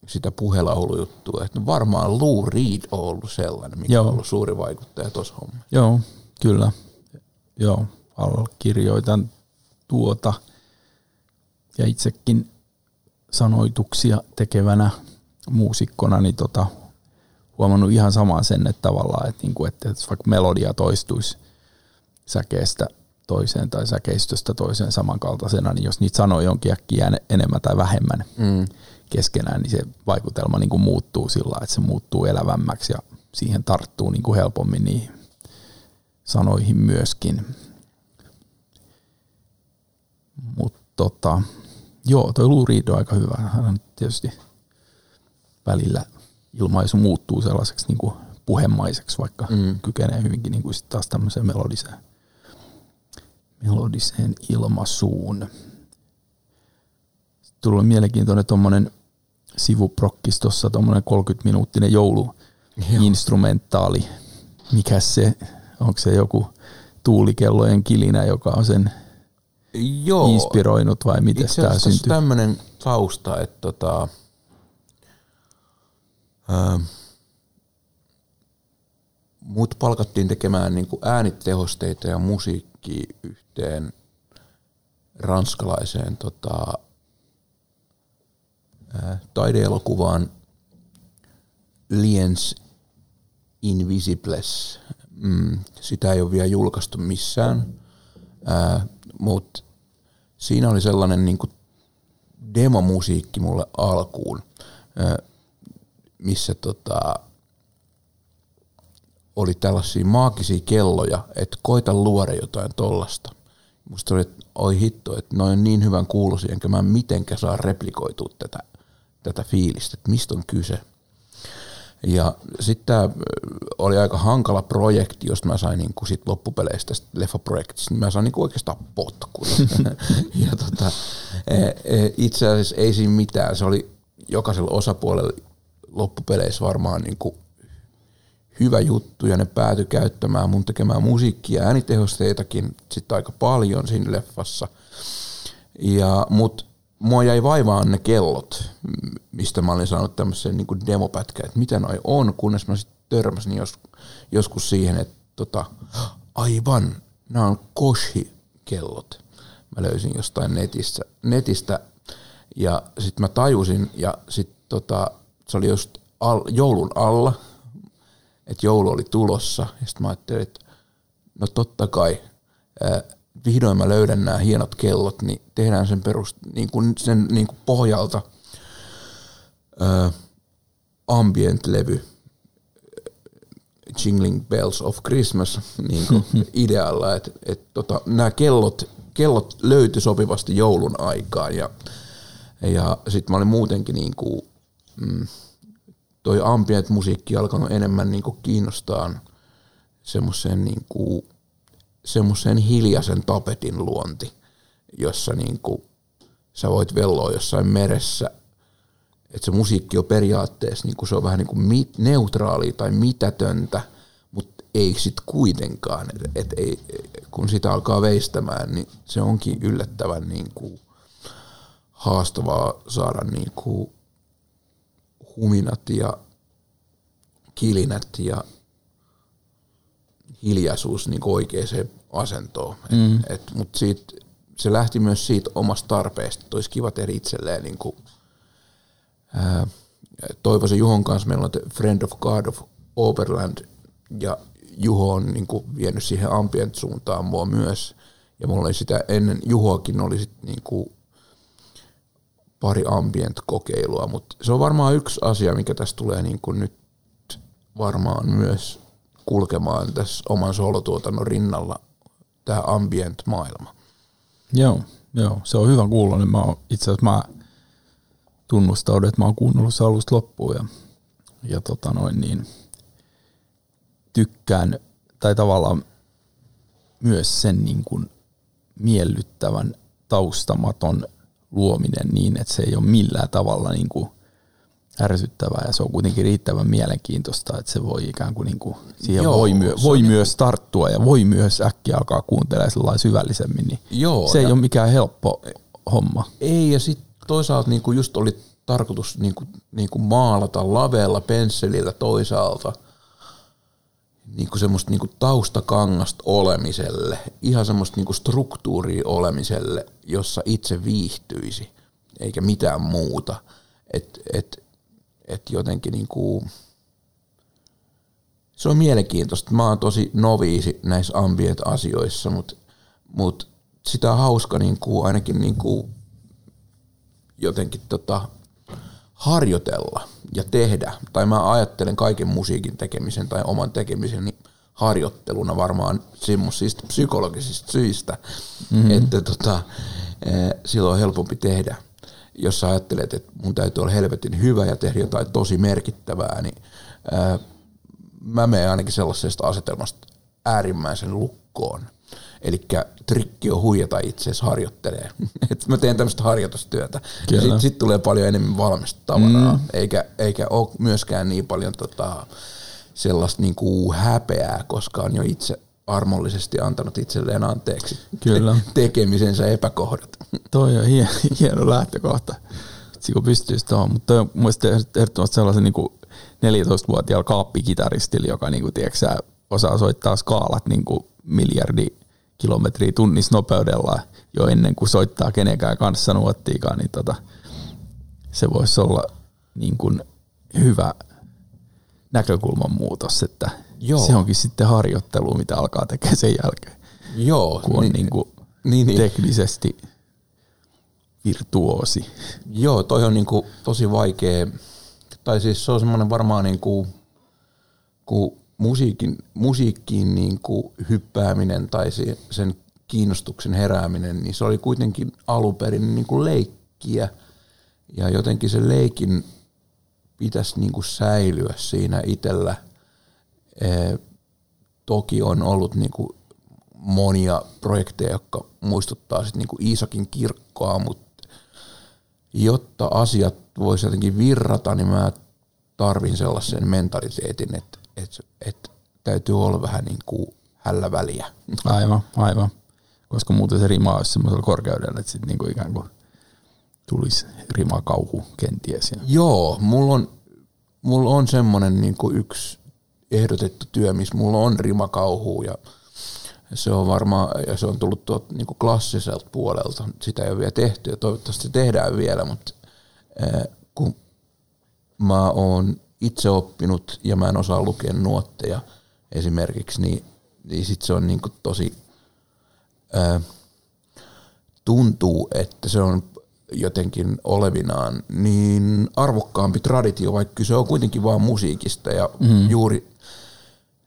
sitä puhelaulujuttua, että varmaan Lou Reed on ollut sellainen, mikä Joo. on ollut suuri vaikuttaja tuossa hommassa. Joo, kyllä. Joo, allekirjoitan tuota. Ja itsekin sanoituksia tekevänä muusikkona, niin tota, huomannut ihan samaa sen, että tavallaan, että, niinku, että jos vaikka melodia toistuisi säkeestä toiseen tai säkeistöstä toiseen samankaltaisena, niin jos niitä sanoja onkin äkkiä en- enemmän tai vähemmän mm. keskenään, niin se vaikutelma niin kuin muuttuu sillä että se muuttuu elävämmäksi ja siihen tarttuu niin kuin helpommin niihin sanoihin myöskin. Mutta tota, joo, toi Lou Reed on aika hyvä. Hän on tietysti välillä ilmaisu muuttuu sellaiseksi niin kuin puhemaiseksi, vaikka mm. kykenee hyvinkin niin kuin sit taas tämmöiseen melodiseen, melodiseen ilmaisuun. Sitten Tuli mielenkiintoinen tuommoinen sivuprokkis tuossa, tuommoinen 30-minuuttinen jouluinstrumentaali. Mikä se, onko se joku tuulikellojen kilinä, joka on sen Joo. inspiroinut vai miten Itse tämä asiassa syntyi? tämmöinen tausta, että tota, ää, mut palkattiin tekemään niinku äänitehosteita ja musiikkia yhteen ranskalaiseen tota, ää, taideelokuvaan Liens Invisibles. Mm, sitä ei ole vielä julkaistu missään, mutta siinä oli sellainen niin kuin demomusiikki mulle alkuun, ää, missä tota, oli tällaisia maagisia kelloja, että koita luoda jotain tollasta. Musta oli, että oi hitto, että noin niin hyvän kuulosia, enkä mä mitenkä saa replikoitua tätä, tätä fiilistä, että mistä on kyse. Ja sitten tämä oli aika hankala projekti, josta mä sain niinku sit loppupeleistä tästä leffaprojektista, niin mä sain niinku oikeastaan potkun. ja tota, e, e, itse asiassa ei siinä mitään, se oli jokaisella osapuolella loppupeleissä varmaan niinku hyvä juttu ja ne päätyi käyttämään mun tekemään musiikkia äänitehosteitakin sitten aika paljon siinä leffassa. Ja, mut mua jäi vaivaan ne kellot, mistä mä olin saanut tämmöisen niin demopätkän, että mitä noi on, kunnes mä sitten törmäsin jos, joskus siihen, että tota, aivan, nämä on Koshi-kellot. Mä löysin jostain netistä, netistä ja sitten mä tajusin ja sitten tota, se oli just al, joulun alla, että joulu oli tulossa ja sitten mä ajattelin, että no totta kai, ää, vihdoin mä löydän nämä hienot kellot, niin tehdään sen, perust, niin kuin, sen niin kuin pohjalta ää, ambient-levy Jingling Bells of Christmas niin kuin idealla, että et, tota, nämä kellot, kellot löytyi sopivasti joulun aikaan ja, ja sitten mä olin muutenkin niin kuin, mm, toi ambient musiikki alkanut enemmän niin kuin kiinnostaa semmoisen niin semmoisen hiljaisen tapetin luonti, jossa niin kuin, sä voit velloa jossain meressä, että se musiikki on periaatteessa niin kuin se on vähän niin kuin mit, neutraalia tai mitätöntä, mutta ei sit kuitenkaan, et, et ei, kun sitä alkaa veistämään, niin se onkin yllättävän niin kuin haastavaa saada niin kuin huminat ja kilinät ja hiljaisuus niin oikeaan asentoon. Mm. Et, et, Mutta se lähti myös siitä omasta tarpeesta, että olisi kiva tehdä itselleen niin kuin, ää, Toivoisen Juhon kanssa meillä on The Friend of God of Oberland ja Juho on niin kuin, vienyt siihen ambient suuntaan mua myös. Ja mulla oli sitä ennen Juhoakin oli sit niin kuin, pari ambient-kokeilua, mutta se on varmaan yksi asia, mikä tässä tulee niin kuin nyt varmaan myös kulkemaan tässä oman solotuotannon rinnalla, tämä ambient-maailma. Joo, joo, se on hyvä kuulla. Mä oon, itse asiassa mä tunnustaudun, että mä oon kuunnellut se alusta loppuun ja, ja tota noin niin, tykkään, tai tavallaan myös sen niin kuin miellyttävän taustamaton luominen niin, että se ei ole millään tavalla niin kuin ärsyttävää ja se on kuitenkin riittävän mielenkiintoista, että se voi ikään kuin, niin kuin siihen Joo, voi, myö, voi niin myös tarttua ja voi myös äkkiä alkaa kuuntelemaan sellainen syvällisemmin, niin Joo, se ei ole mikään helppo homma. Ei ja sitten toisaalta niin kuin just oli tarkoitus niin kuin, niin kuin maalata lavella pensselillä toisaalta niin kuin semmoista niin kuin taustakangasta olemiselle, ihan semmoista niin kuin struktuuria olemiselle, jossa itse viihtyisi, eikä mitään muuta. Et, et, et jotenkin niin kuin, se on mielenkiintoista. Mä oon tosi noviisi näissä ambient-asioissa, mutta mut sitä on hauska niin kuin, ainakin niin kuin, jotenkin tota, harjoitella ja tehdä. Tai mä ajattelen kaiken musiikin tekemisen tai oman tekemisen niin harjoitteluna varmaan semmoisista psykologisista syistä, mm-hmm. että tota, eh, silloin on helpompi tehdä. Jos sä ajattelet, että mun täytyy olla helvetin hyvä ja tehdä jotain tosi merkittävää, niin ää, eh, mä menen ainakin sellaisesta asetelmasta äärimmäisen lukkoon. Eli trikki on huijata itseäsi harjoittelee. Et mä teen tämmöistä harjoitustyötä. Sitten sit tulee paljon enemmän valmista tavaraa, mm. eikä, eikä ole myöskään niin paljon tota, sellaista niin kuin häpeää, koska on jo itse armollisesti antanut itselleen anteeksi Kyllä. tekemisensä epäkohdat. Toi on hieno, hieno lähtökohta, kun pystyisi tuohon. Mutta toi on mielestäni ehdottomasti sellaisen niin kuin 14-vuotiaalla kaappikitaristilla, joka niin kuin, tiedätkö, osaa soittaa skaalat niin kuin miljardi kilometriä tunnissa nopeudella jo ennen kuin soittaa kenenkään kanssa nuottiikaan, niin tota, se voisi olla niin kuin hyvä näkökulman muutos, että Joo. se onkin sitten harjoittelu, mitä alkaa tekemään sen jälkeen. Joo. Kun on niin, niin kuin niin, niin. teknisesti virtuosi. Joo, toi on niin kuin tosi vaikea, tai siis se on semmoinen varmaan niin kuin, kun musiikin, musiikkiin niin kuin hyppääminen tai sen kiinnostuksen herääminen, niin se oli kuitenkin alunperin niin kuin leikkiä. Ja jotenkin se leikin pitäisi niin kuin säilyä siinä itsellä. E, toki on ollut niin kuin monia projekteja, jotka muistuttaa sit niin kuin Iisakin kirkkoa, mutta jotta asiat voisi jotenkin virrata, niin mä tarvin sellaisen mentaliteetin, että että et täytyy olla vähän niin kuin hällä väliä. Aivan, aivan. Koska muuten se rima olisi semmoisella korkeudella, että sitten niin ikään kuin tulisi rimakauhu kenties. Joo, mulla on, mulla on semmoinen niin kuin yksi ehdotettu työ, missä mulla on rimakauhu ja se on varmaan, ja se on tullut tuot niin kuin klassiselta puolelta. Sitä ei ole vielä tehty ja toivottavasti tehdään vielä, mutta kun mä oon itse oppinut ja mä en osaa lukea nuotteja esimerkiksi, niin, niin sit se on niin tosi, ää, tuntuu, että se on jotenkin olevinaan niin arvokkaampi traditio, vaikka se on kuitenkin vaan musiikista ja mm. juuri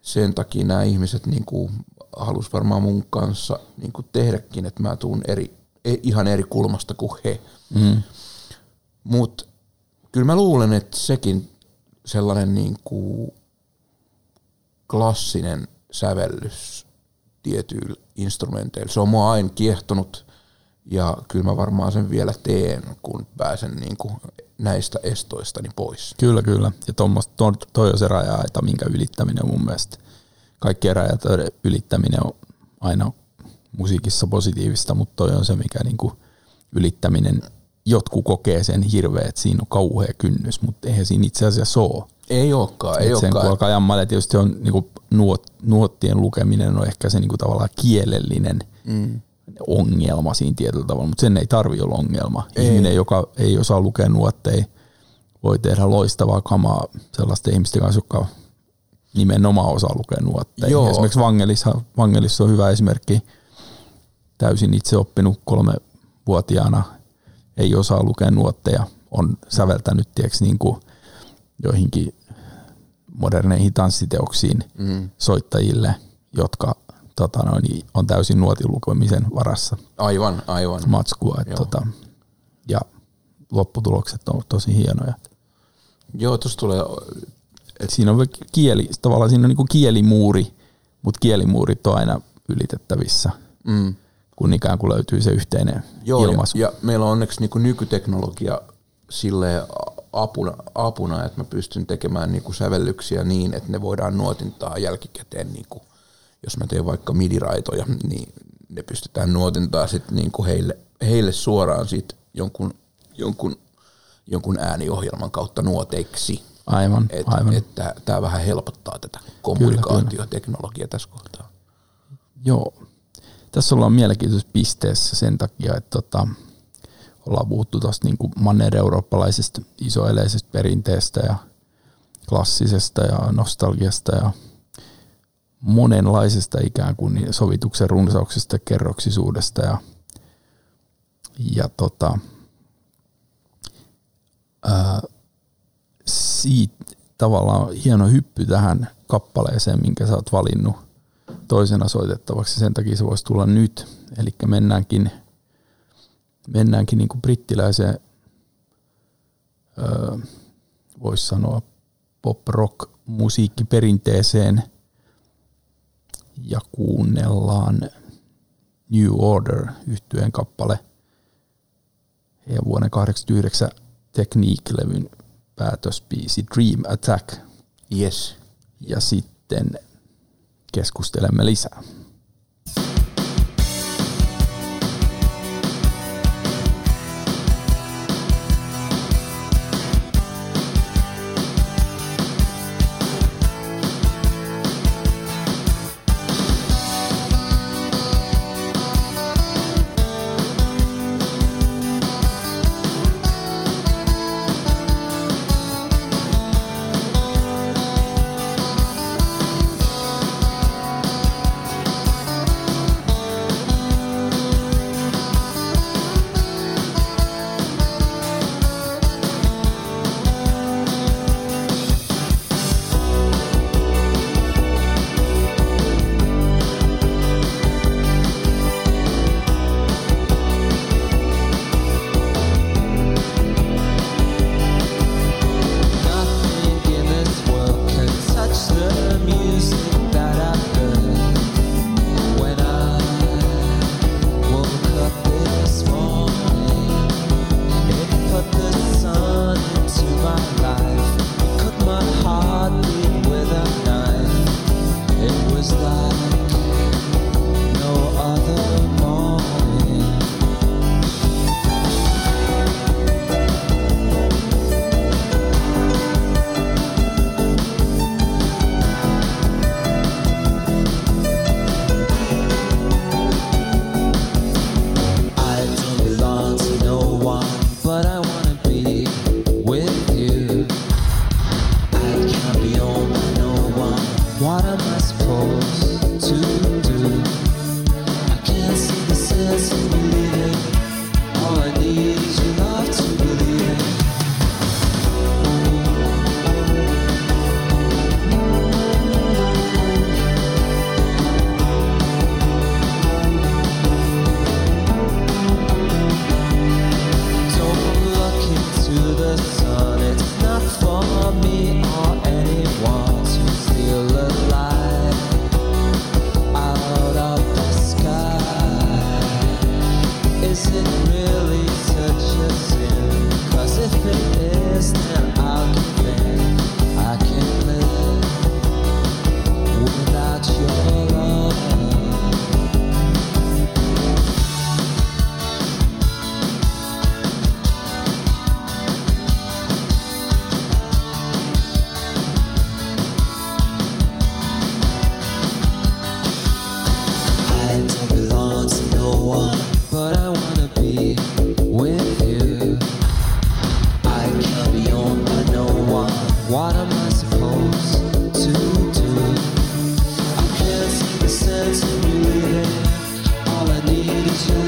sen takia nämä ihmiset niin kuin halus varmaan mun kanssa niin kuin tehdäkin, että mä tuun eri, e, ihan eri kulmasta kuin he. Mm. Mutta kyllä mä luulen, että sekin sellainen niin kuin klassinen sävellys tietyillä instrumenteilla. Se on mua aina kiehtonut ja kyllä mä varmaan sen vielä teen, kun pääsen niin kuin näistä estoistani pois. Kyllä, kyllä. Ja to, toi on se raja minkä ylittäminen mun mielestä. Kaikkien rajat ylittäminen on aina musiikissa positiivista, mutta toi on se, mikä niin kuin ylittäminen – jotkut kokee sen hirveä, että siinä on kauhea kynnys, mutta eihän siinä itse asiassa ole. Ei olekaan, ei sen, olekaan. Kun alkaa jammailla, tietysti on niin kuin nuot, nuottien lukeminen on ehkä se niin kuin tavallaan kielellinen mm. ongelma siinä tietyllä tavalla, mutta sen ei tarvi olla ongelma. Ei. Ihminen, joka ei osaa lukea nuotteja, voi tehdä loistavaa kamaa sellaisten ihmisten kanssa, jotka nimenomaan osaa lukea nuotteja. Joo. Esimerkiksi Vangelissa, Vangelissa on hyvä esimerkki, täysin itse oppinut kolme vuotiaana ei osaa lukea nuotteja, on säveltänyt tiiäks, niin kuin joihinkin moderneihin tanssiteoksiin mm. soittajille, jotka tota noin, on täysin nuotin lukemisen varassa. Aivan, aivan. Matskua. Et, tota, ja lopputulokset on tosi hienoja. Joo, tuossa tulee, Et siinä on kieli, tavallaan siinä on niin kielimuuri, mutta kielimuurit on aina ylitettävissä, mm, kun ikään kuin löytyy se yhteinen joo, ja, ilmaisu. ja meillä on onneksi niin nykyteknologia sille apuna, apuna, että mä pystyn tekemään niin sävellyksiä niin, että ne voidaan nuotintaa jälkikäteen, niin kuin, jos mä teen vaikka midiraitoja, niin ne pystytään nuotintaa sitten niin kuin heille, heille suoraan sit jonkun, jonkun, jonkun ääniohjelman kautta nuoteiksi. Aivan, Et, aivan. et Tämä vähän helpottaa tätä kommunikaatioteknologiaa tässä kohtaa. Joo. Tässä ollaan mielenkiintoisessa pisteessä sen takia, että tota, ollaan puhuttu tuosta niin manner-eurooppalaisesta isoeleisestä perinteestä ja klassisesta ja nostalgiasta ja monenlaisesta ikään kuin sovituksen runsauksesta kerroksisuudesta ja, ja tota, ää, siitä tavallaan hieno hyppy tähän kappaleeseen, minkä sä oot valinnut toisena soitettavaksi. Sen takia se voisi tulla nyt. Eli mennäänkin, mennäänkin niin kuin brittiläiseen, öö, voisi sanoa pop-rock musiikkiperinteeseen ja kuunnellaan New Order yhtyeen kappale ja vuoden 89 Technique-levyn päätöspiisi Dream Attack. Yes. Ja sitten keskustelemme lisää.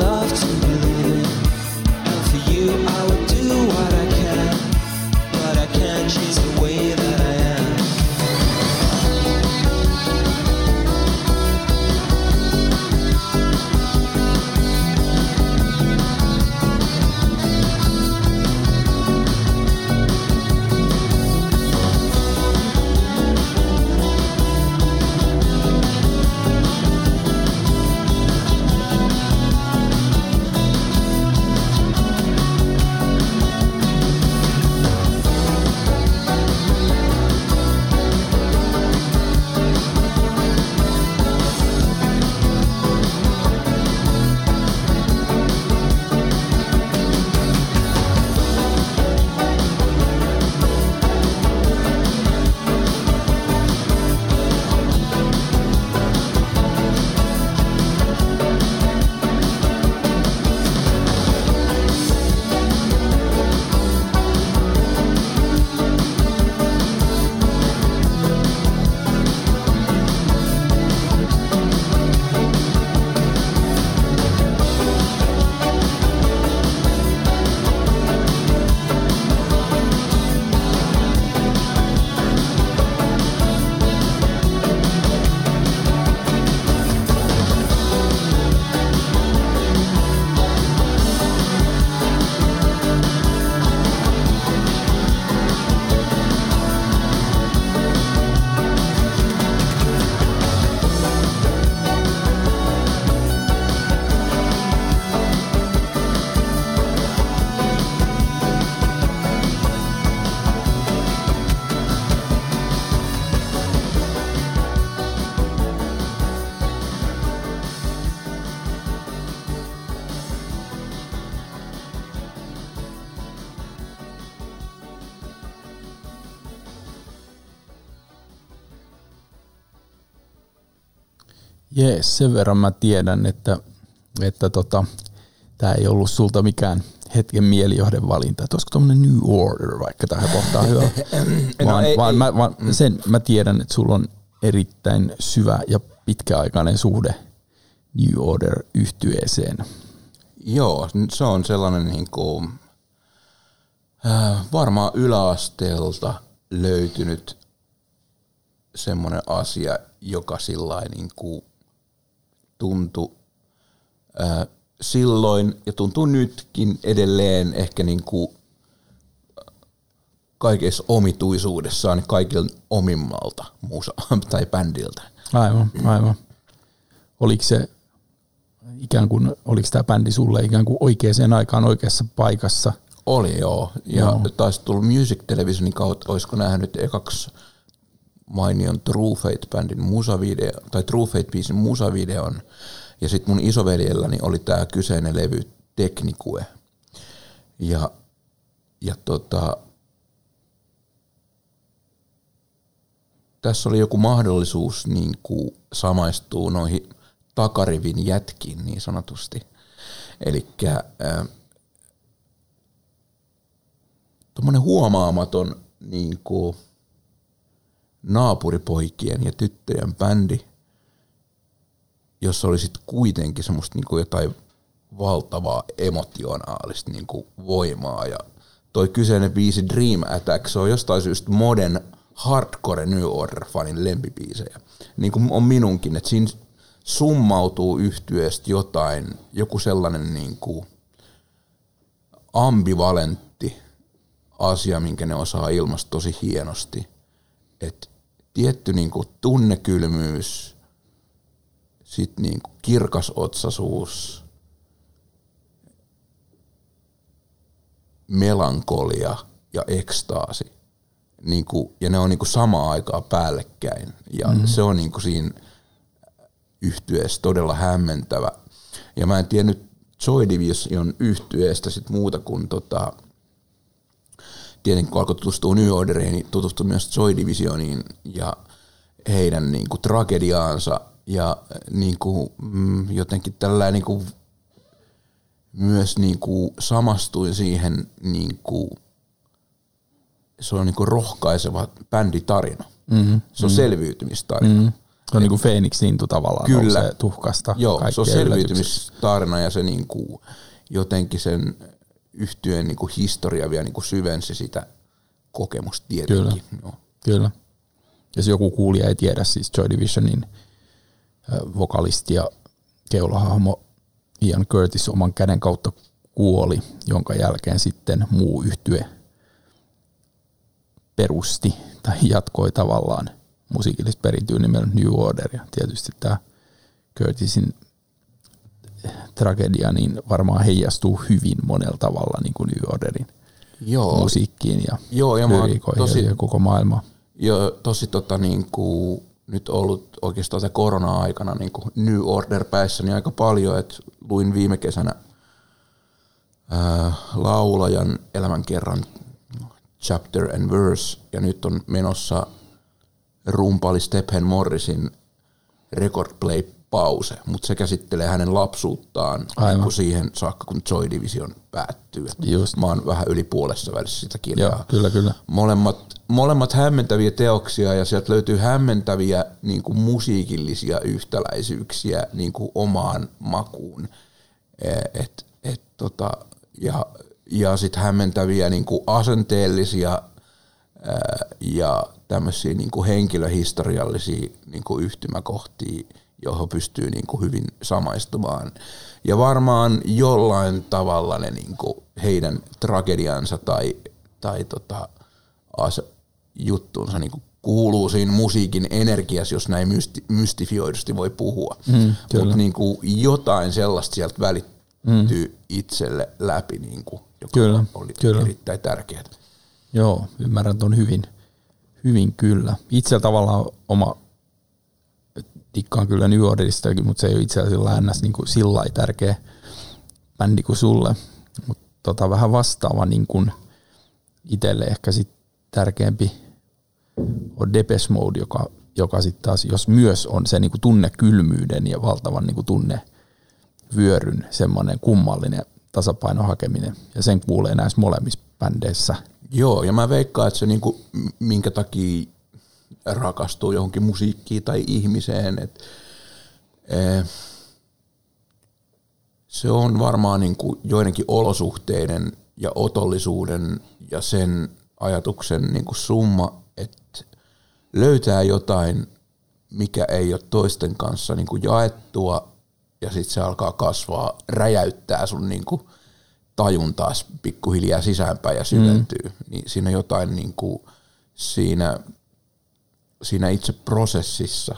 Love to believe Jees, sen verran mä tiedän, että, että tota, tämä ei ollut sulta mikään hetken mielijohdevalinta, että olisiko tuommoinen New Order vaikka tähän kohtaan hyvä. vaan, ei- vaan, ei. mä, vaan sen mä tiedän, että sulla on erittäin syvä ja pitkäaikainen suhde New Order yhtyeeseen. Joo, se on sellainen niin kuin, äh, varmaan yläasteelta löytynyt semmoinen asia, joka sillä niin kuin tuntui äh, silloin ja tuntuu nytkin edelleen ehkä niin kuin kaikessa omituisuudessaan niin kaikilla omimmalta musa tai bändiltä. Aivan, aivan. Oliko se ikään kuin, oliko tämä bändi sulle ikään kuin oikeaan aikaan oikeassa paikassa? Oli joo. Ja joo. taisi tullut Music Televisionin kautta, olisiko nähnyt ekaksi mainion True Fate-bändin musavideo, tai True Fate-biisin musavideon. Ja sitten mun isoveljelläni oli tämä kyseinen levy Technicue. Ja, ja tota, tässä oli joku mahdollisuus niin samaistua noihin takarivin jätkiin niin sanotusti. Eli tuommoinen huomaamaton niin kuin, naapuripoikien ja tyttöjen bändi, jossa oli sitten kuitenkin semmoista niin kuin jotain valtavaa emotionaalista niin kuin voimaa. Ja toi kyseinen biisi Dream Attack, se on jostain syystä modern hardcore New Order-fanin lempibiisejä. Niin kuin on minunkin, että siinä summautuu yhtyeestä jotain, joku sellainen niin kuin ambivalentti asia, minkä ne osaa ilmaista tosi hienosti. Et tietty niinku tunnekylmyys, sit niinku kirkasotsaisuus, melankolia ja ekstaasi. Niinku, ja ne on niinku samaan aikaan päällekkäin. Ja mm-hmm. se on niinku siinä yhtyeessä todella hämmentävä. Ja mä en tiennyt Joy Division yhtyeestä sit muuta kuin tota, tietenkin kun alkoi tutustua New Orderiin, niin tutustui myös Joy Divisioniin ja heidän niin kuin, tragediaansa ja niin kuin, mm, jotenkin tällä niin kuin, myös niin kuin, samastuin siihen niin kuin, se on niin kuin, rohkaiseva bänditarina. Mm-hmm. Se on mm-hmm. selviytymistarina. Mm-hmm. Se on niin kuin Phoenix Lintu tavallaan Kyllä. nousee tuhkasta. Joo, se on selviytymistarina ja se niinku, jotenkin sen yhtyeen niinku historia vielä niinku syvensi sitä kokemusta tietenkin. Joo. Kyllä. Jos joku kuulija ei tiedä, siis Joy Divisionin vokalisti ja keulahahmo Ian Curtis oman käden kautta kuoli, jonka jälkeen sitten muu yhtye perusti tai jatkoi tavallaan musiikillista perintyä nimellä New Order ja tietysti tämä Curtisin tragedia niin varmaan heijastuu hyvin monella tavalla niin kuin New Orderin Joo, musiikkiin ja, Joo, ja tosi- ja koko maailmaan. jo, tosi tota, niinku, nyt ollut oikeastaan se korona-aikana niinku New Order päissäni aika paljon, että luin viime kesänä ää, laulajan elämänkerran Chapter and Verse, ja nyt on menossa rumpali Stephen Morrisin Record Play pause, mutta se käsittelee hänen lapsuuttaan Aivan. niin kuin siihen saakka, kun Joy Division päättyy. Just. Mä oon vähän yli puolessa välissä sitä Joo, kirjaa kyllä, kyllä. molemmat, molemmat hämmentäviä teoksia ja sieltä löytyy hämmentäviä niin kuin musiikillisia yhtäläisyyksiä niin kuin omaan makuun. Eh, Et, et, tota, ja ja sitten hämmentäviä niin kuin asenteellisia ää, ja tämmöisiä niin kuin henkilöhistoriallisia niin kuin yhtymäkohtia, johon pystyy niin kuin hyvin samaistumaan. Ja varmaan jollain tavalla ne niin kuin heidän tragediansa tai, tai tota, as, juttuunsa niin kuin kuuluu siinä musiikin energiassa, jos näin mysti, mystifioidusti voi puhua. Mm. Mutta niin kuin jotain sellaista sieltä välittyy mm. itselle läpi, niin kuin, joka Kyllä, oli kyllä. erittäin tärkeää. Joo, ymmärrän ton hyvin, hyvin kyllä. Itse tavallaan oma, tikkaan kyllä New Orderistakin, mutta se ei ole itse asiassa ns. Niin kuin sillä tärkeä bändi kuin sulle. Mutta tota, vähän vastaava niin kuin itselle ehkä sit tärkeämpi on Depeche Mode, joka joka sitten taas, jos myös on se niin kuin tunnekylmyyden ja valtavan niin kuin tunnevyöryn semmoinen kummallinen tasapainon hakeminen, ja sen kuulee näissä molemmissa bändeissä. Joo, ja mä veikkaan, että se niinku, minkä takia rakastuu johonkin musiikkiin tai ihmiseen, että eh, se on varmaan niinku joidenkin olosuhteiden ja otollisuuden ja sen ajatuksen niinku summa, että löytää jotain, mikä ei ole toisten kanssa niinku jaettua, ja sitten se alkaa kasvaa, räjäyttää sun niinku tajuntaa pikkuhiljaa sisäänpäin ja syventyy. Mm. Niin siinä jotain niinku siinä, siinä itse prosessissa,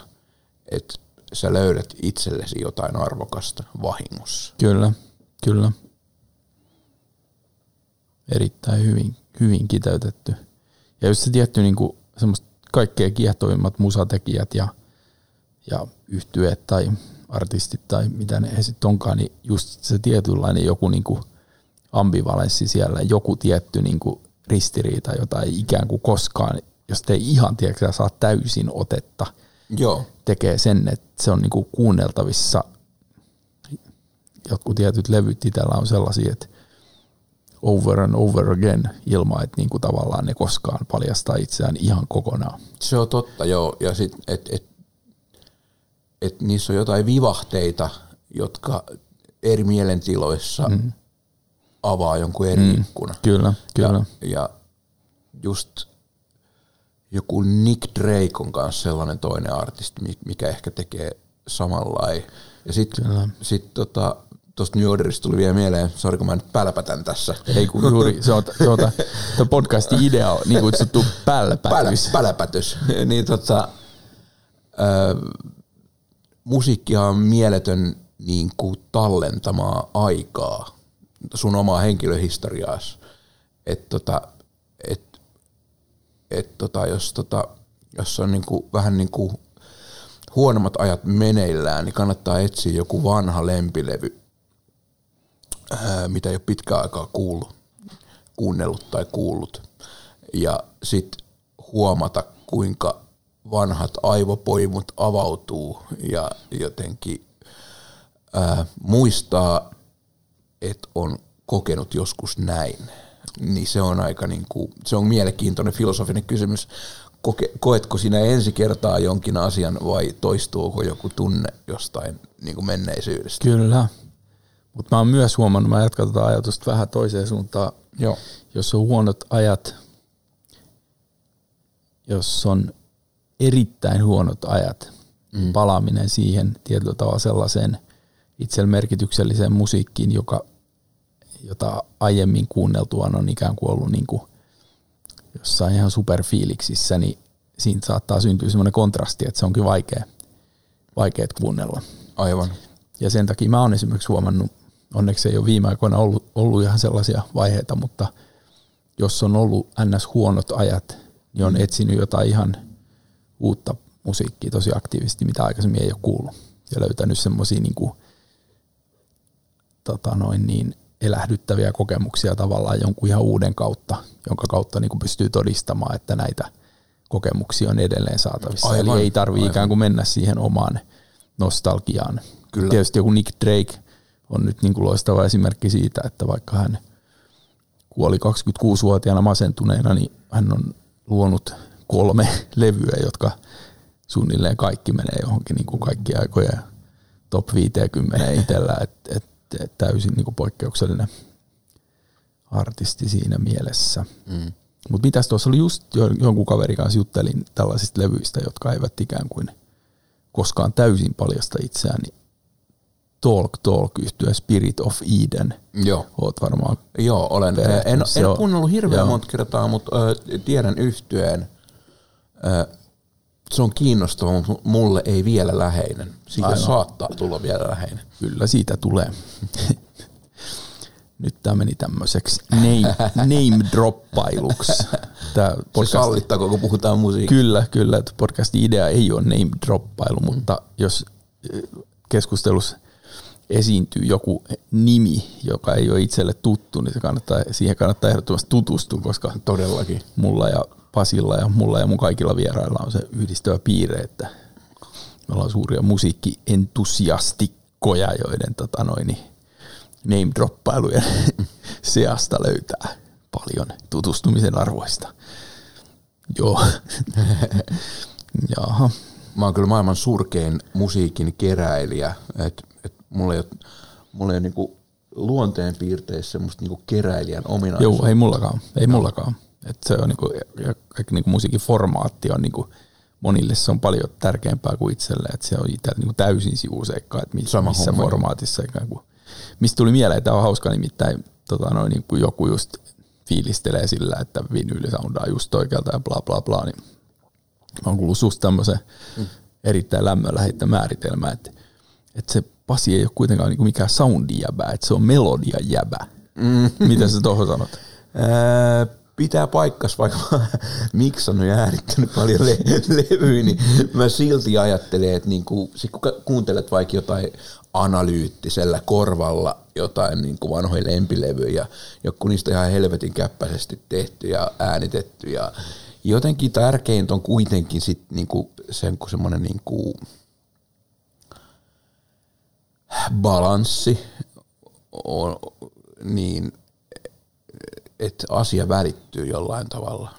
että sä löydät itsellesi jotain arvokasta vahingossa. Kyllä, kyllä. Erittäin hyvin, hyvin kiteytetty. Ja just se tietty niin kuin, semmoista kaikkein kiehtovimmat musatekijät ja, ja yhtyeet tai artistit tai mitä ne sitten onkaan, niin just se tietynlainen joku niin kuin ambivalenssi siellä, joku tietty niin kuin ristiriita, jota ei ikään kuin koskaan, jos te ei ihan tiedätkö, saa täysin otetta, Joo, tekee sen, että se on niin kuin kuunneltavissa. Jotkut tietyt levyt itsellä on sellaisia, että over and over again ilman, että niin kuin tavallaan ne koskaan paljastaa itseään ihan kokonaan. se on totta, joo. Ja sit, et, et, et niissä on jotain vivahteita, jotka eri mielentiloissa mm. avaa jonkun eri mm. ikkunan. Kyllä, kyllä. Ja, ja just joku Nick Drake on kanssa sellainen toinen artisti, mi- mikä ehkä tekee samanlainen. Ja sitten sit tota, tuosta New Orderista tuli vielä mieleen, sori kun mä nyt pälpätän tässä. Ei kun juuri, se on, se on tämä podcastin idea on niin kutsuttu pälpätys. Pälä, päläpätys. niin tota, ö, musiikkia on mieletön niin kuin tallentamaa aikaa sun omaa henkilöhistoriaas. Että tota, et tota, jos, tota, jos on niin kuin, vähän niin kuin huonommat ajat meneillään, niin kannattaa etsiä joku vanha lempilevy, ää, mitä ei ole pitkään aikaa kuullut, kuunnellut tai kuullut. Ja sitten huomata, kuinka vanhat aivopoimut avautuu ja jotenkin ää, muistaa, että on kokenut joskus näin. Niin se on aika niin kuin, se on mielenkiintoinen filosofinen kysymys. Koke, koetko sinä ensi kertaa jonkin asian vai toistuuko joku tunne jostain niin kuin menneisyydestä? Kyllä. Mutta mä oon myös huomannut, mä jatkan tätä ajatusta vähän toiseen suuntaan. Joo. Jos on huonot ajat, jos on erittäin huonot ajat, mm. palaaminen siihen tietyllä tavalla sellaiseen itsellä merkitykselliseen musiikkiin, joka, jota aiemmin kuunneltuaan on ikään kuin ollut niin kuin jossain ihan superfiiliksissä, niin siinä saattaa syntyä semmoinen kontrasti, että se onkin vaikea, vaikea kuunnella. Aivan. Ja sen takia mä oon esimerkiksi huomannut, onneksi ei ole viime aikoina ollut, ollut ihan sellaisia vaiheita, mutta jos on ollut ns. huonot ajat, niin on etsinyt jotain ihan uutta musiikkia tosi aktiivisesti, mitä aikaisemmin ei ole kuullut. Ja löytänyt semmoisia niin kuin, tota noin niin, elähdyttäviä kokemuksia tavallaan jonkun ihan uuden kautta, jonka kautta niin kuin pystyy todistamaan, että näitä kokemuksia on edelleen saatavissa. Aivan, Eli ei tarvitse ikään kuin mennä siihen omaan nostalgiaan. Kyllä. Tietysti joku Nick Drake on nyt niin kuin loistava esimerkki siitä, että vaikka hän kuoli 26-vuotiaana masentuneena, niin hän on luonut kolme levyä, jotka suunnilleen kaikki menee johonkin niin kuin kaikki aikojen top 50 itsellä, et, et täysin niin kuin poikkeuksellinen artisti siinä mielessä. Mm. Mutta mitäs tuossa oli just jo- jonkun kaverin kanssa juttelin tällaisista levyistä, jotka eivät ikään kuin koskaan täysin paljasta itseään, niin Talk Talk yhtyä Spirit of Eden. Joo. Oot varmaan Joo, olen. En, en ole kuunnellut hirveän joo. monta kertaa, mutta ö, tiedän yhtyeen. Ö, se on kiinnostava, mutta mulle ei vielä läheinen. Siitä Aivan. saattaa tulla vielä läheinen. Kyllä siitä tulee. Nyt tämä meni tämmöiseksi name, name droppailuksi. Tämä Se podcast, sallittaako, kun puhutaan musiikista? kyllä, kyllä, että podcastin idea ei ole name droppailu, mutta jos eh, keskustelussa esiintyy joku nimi, joka ei ole itselle tuttu, niin se kannattaa, siihen kannattaa ehdottomasti tutustua, koska Todellakin. mulla ja Pasilla ja mulla ja mun kaikilla vierailla on se yhdistävä piirre, että me ollaan suuria musiikkientusiastikkoja, joiden tota noin, name-droppailujen seasta löytää paljon tutustumisen arvoista. Joo. Jaha. Mä oon kyllä maailman surkein musiikin keräilijä. Et, et mulla ei ole, mulla ei ole niinku luonteen piirteissä semmoista niinku keräilijän ominaisuutta. Joo, ei mullakaan. Ei mullakaan. Et se on niinku, ja kaikki niinku musiikin formaatti on niinku, monille se on paljon tärkeämpää kuin itselle, että se on itsellä niinku täysin sivuseikka, että missä, missä formaatissa ikään kuin. Mistä tuli mieleen, että tämä on hauska nimittäin, tota noin, niin kuin joku just fiilistelee sillä, että vinyyli soundaa just oikealta ja bla bla bla, niin mä oon kuullut susta tämmöisen mm. erittäin lämmöllä heittämään määritelmä, että, että se Pasi ei ole kuitenkaan niinku mikään soundijäbä, että se on melodiajäbä. Mm. Mitä sä tuohon sanot? pitää paikkas, vaikka miksannut ja äärittänyt paljon le- levyjä, niin mä silti ajattelen, että niinku, sit kun kuuntelet vaikka jotain analyyttisellä korvalla jotain niin kuin vanhoja lempilevyjä joku niistä ihan helvetin käppäisesti tehty ja äänitetty ja jotenkin tärkeintä on kuitenkin sit niinku sen kun semmoinen niinku balanssi on, niin että asia välittyy jollain tavalla.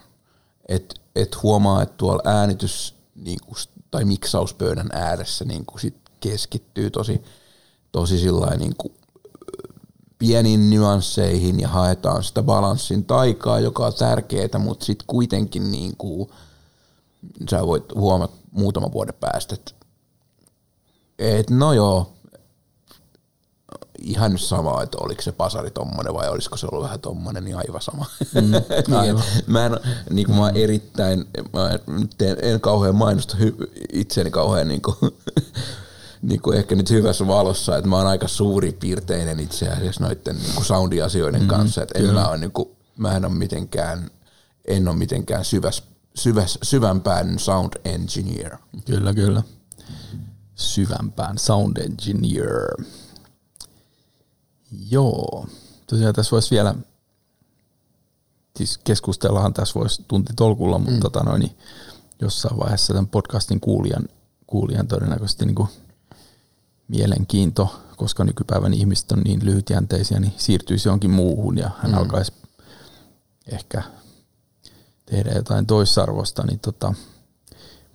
Että et huomaa, että tuolla äänitys niin kuin, tai miksauspöydän ääressä niin kuin sit keskittyy tosi, tosi sillain, niin kuin, pieniin nyansseihin ja haetaan sitä balanssin taikaa, joka on tärkeää, mutta sitten kuitenkin niin kuin, sä voit huomata muutaman vuoden päästä, että et, no joo, ihan sama, että oliko se pasari tommonen vai olisiko se ollut vähän tommonen, niin aivan sama. Mm, aivan. mä en, niin kuin mä oon erittäin, mä nyt en, kauhean mainosta hy, itseäni kauhean niin kuin, niin kuin ehkä nyt hyvässä valossa, että mä oon aika suuripiirteinen itse asiassa noiden niin kuin soundiasioiden mm, kanssa, että en mä, ole, niin kuin, mä en ole mitenkään, en ole mitenkään syväs, syväs, syvämpään sound engineer. Kyllä, kyllä. Syvämpään sound engineer. Joo. Tosiaan tässä voisi vielä, siis keskustellahan tässä voisi tunti tolkulla, mutta mm. tota noin, niin jossain vaiheessa tämän podcastin kuulijan, kuulijan todennäköisesti niin kuin mielenkiinto, koska nykypäivän ihmiset on niin lyhytjänteisiä, niin siirtyisi jonkin muuhun ja hän mm. alkaisi ehkä tehdä jotain toissarvosta, niin tota,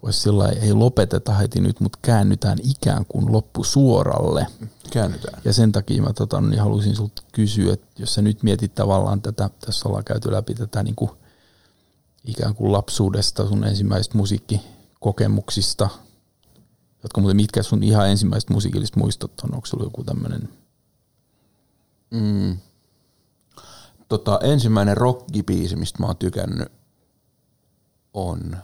voisi sillä ei lopeteta heti nyt, mutta käännytään ikään kuin loppusuoralle. Käännytään. Ja sen takia mä tota, niin halusin sulta kysyä, että jos sä nyt mietit tavallaan tätä, tässä ollaan käyty läpi tätä niin kuin, ikään kuin lapsuudesta, sun ensimmäisistä musiikkikokemuksista, jotka muuten mitkä sun ihan ensimmäiset musiikilliset muistot on, onko sulla joku tämmöinen? Mm. Tota, ensimmäinen rockibiisi, mistä mä oon tykännyt, on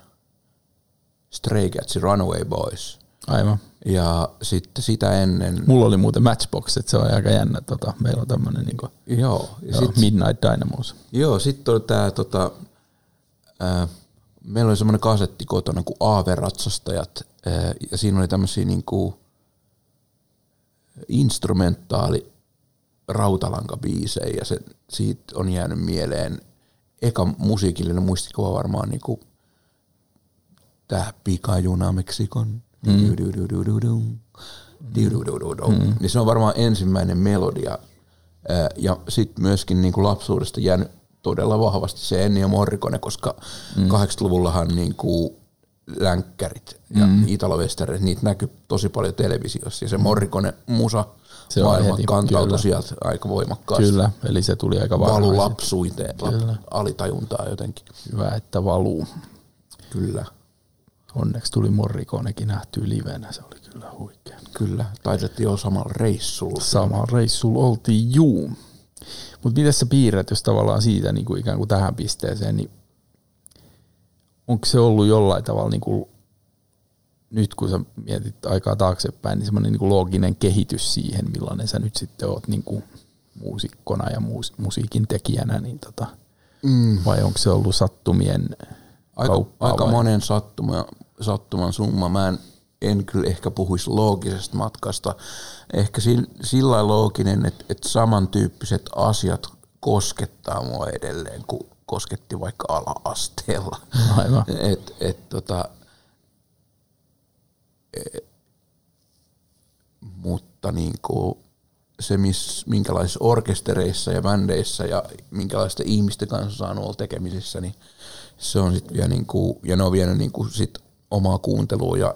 Stray Catsin Runaway Boys. Aivan. Ja sitten sitä ennen... Mulla oli muuten Matchbox, että se on aika jännä. Tota, meillä on tämmöinen niin Joo. Ja joo, sit, Midnight Dynamos. joo, sitten oli tää tota... Ää, meillä oli semmoinen kasetti kotona kuin Aaveratsastajat. Ää, ja siinä oli tämmöisiä niinku instrumentaali rautalankabiisejä ja se, siitä on jäänyt mieleen eka musiikillinen muistikuva varmaan niinku tää pikajuna Meksikon. Mm. Mm. Niin se on varmaan ensimmäinen melodia. Ja sitten myöskin niinku lapsuudesta jäänyt todella vahvasti se Ennio Morricone, koska mm. 80-luvullahan niinku länkkärit ja mm. italovestereit, niitä näkyy tosi paljon televisiossa. Ja se Morricone musa Se maailma kantautui sieltä aika voimakkaasti. Kyllä, eli se tuli aika Valu varhain. lapsuiteen, Kyllä. lap, alitajuntaa jotenkin. Hyvä, että valuu. Kyllä, Onneksi tuli Morrikonekin nähtyä livenä, se oli kyllä huikea. kyllä. Taidettiin jo samalla reissulla. Samalla reissulla oltiin, juu. Mutta miten sä piirrät, jos tavallaan siitä niin kuin ikään kuin tähän pisteeseen, niin onko se ollut jollain tavalla niin kuin, nyt kun sä mietit aikaa taaksepäin, niin semmoinen niin kuin looginen kehitys siihen, millainen sä nyt sitten oot niin kuin muusikkona ja muus, musiikin tekijänä, niin tota, Mm. vai onko se ollut sattumien Aika, aika monen sattuma, sattuman summa. Mä en, en kyllä ehkä puhuisi loogisesta matkasta. Ehkä sillä, sillä lailla looginen, että, että samantyyppiset asiat koskettaa mua edelleen kuin kosketti vaikka ala-asteella. Aivan. Et, et, tota, e, mutta niin kuin se, miss, minkälaisissa orkestereissa ja bändeissä ja minkälaisten ihmisten kanssa saanut olla tekemisissä, niin se on sitten vielä niin kuin, ja ne on vienyt niin kuin sit omaa kuuntelua ja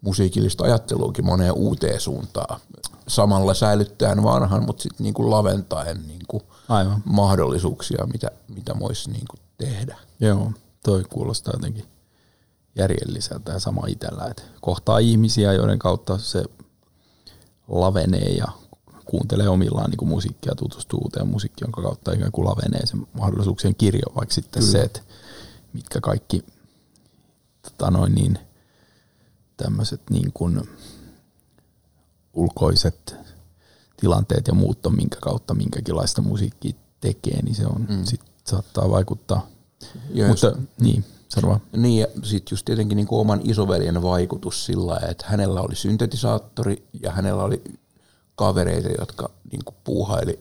musiikillista ajatteluakin moneen uuteen suuntaan. Samalla säilyttäen vanhan, mutta sitten niin kuin laventaen niin kuin Aivan. mahdollisuuksia, mitä, mitä voisi niin kuin tehdä. Joo, toi kuulostaa jotenkin järjelliseltä ja sama itsellä, että kohtaa ihmisiä, joiden kautta se lavenee ja kuuntelee omillaan niin kuin musiikkia, tutustuu uuteen musiikkiin, jonka kautta ikään kuin lavenee sen mahdollisuuksien kirjo, vaikka sitten Kyllä. se, että mitkä kaikki tota noin niin, tämmöiset niin kuin ulkoiset tilanteet ja muut on, minkä kautta minkäkinlaista musiikkia tekee, niin se on, mm. sit saattaa vaikuttaa. Ja Mutta jos- niin, sano vaan. Niin ja sitten just tietenkin niin kuin oman isoveljen vaikutus sillä lailla, että hänellä oli syntetisaattori ja hänellä oli kavereita, jotka niin kuin puuhaili,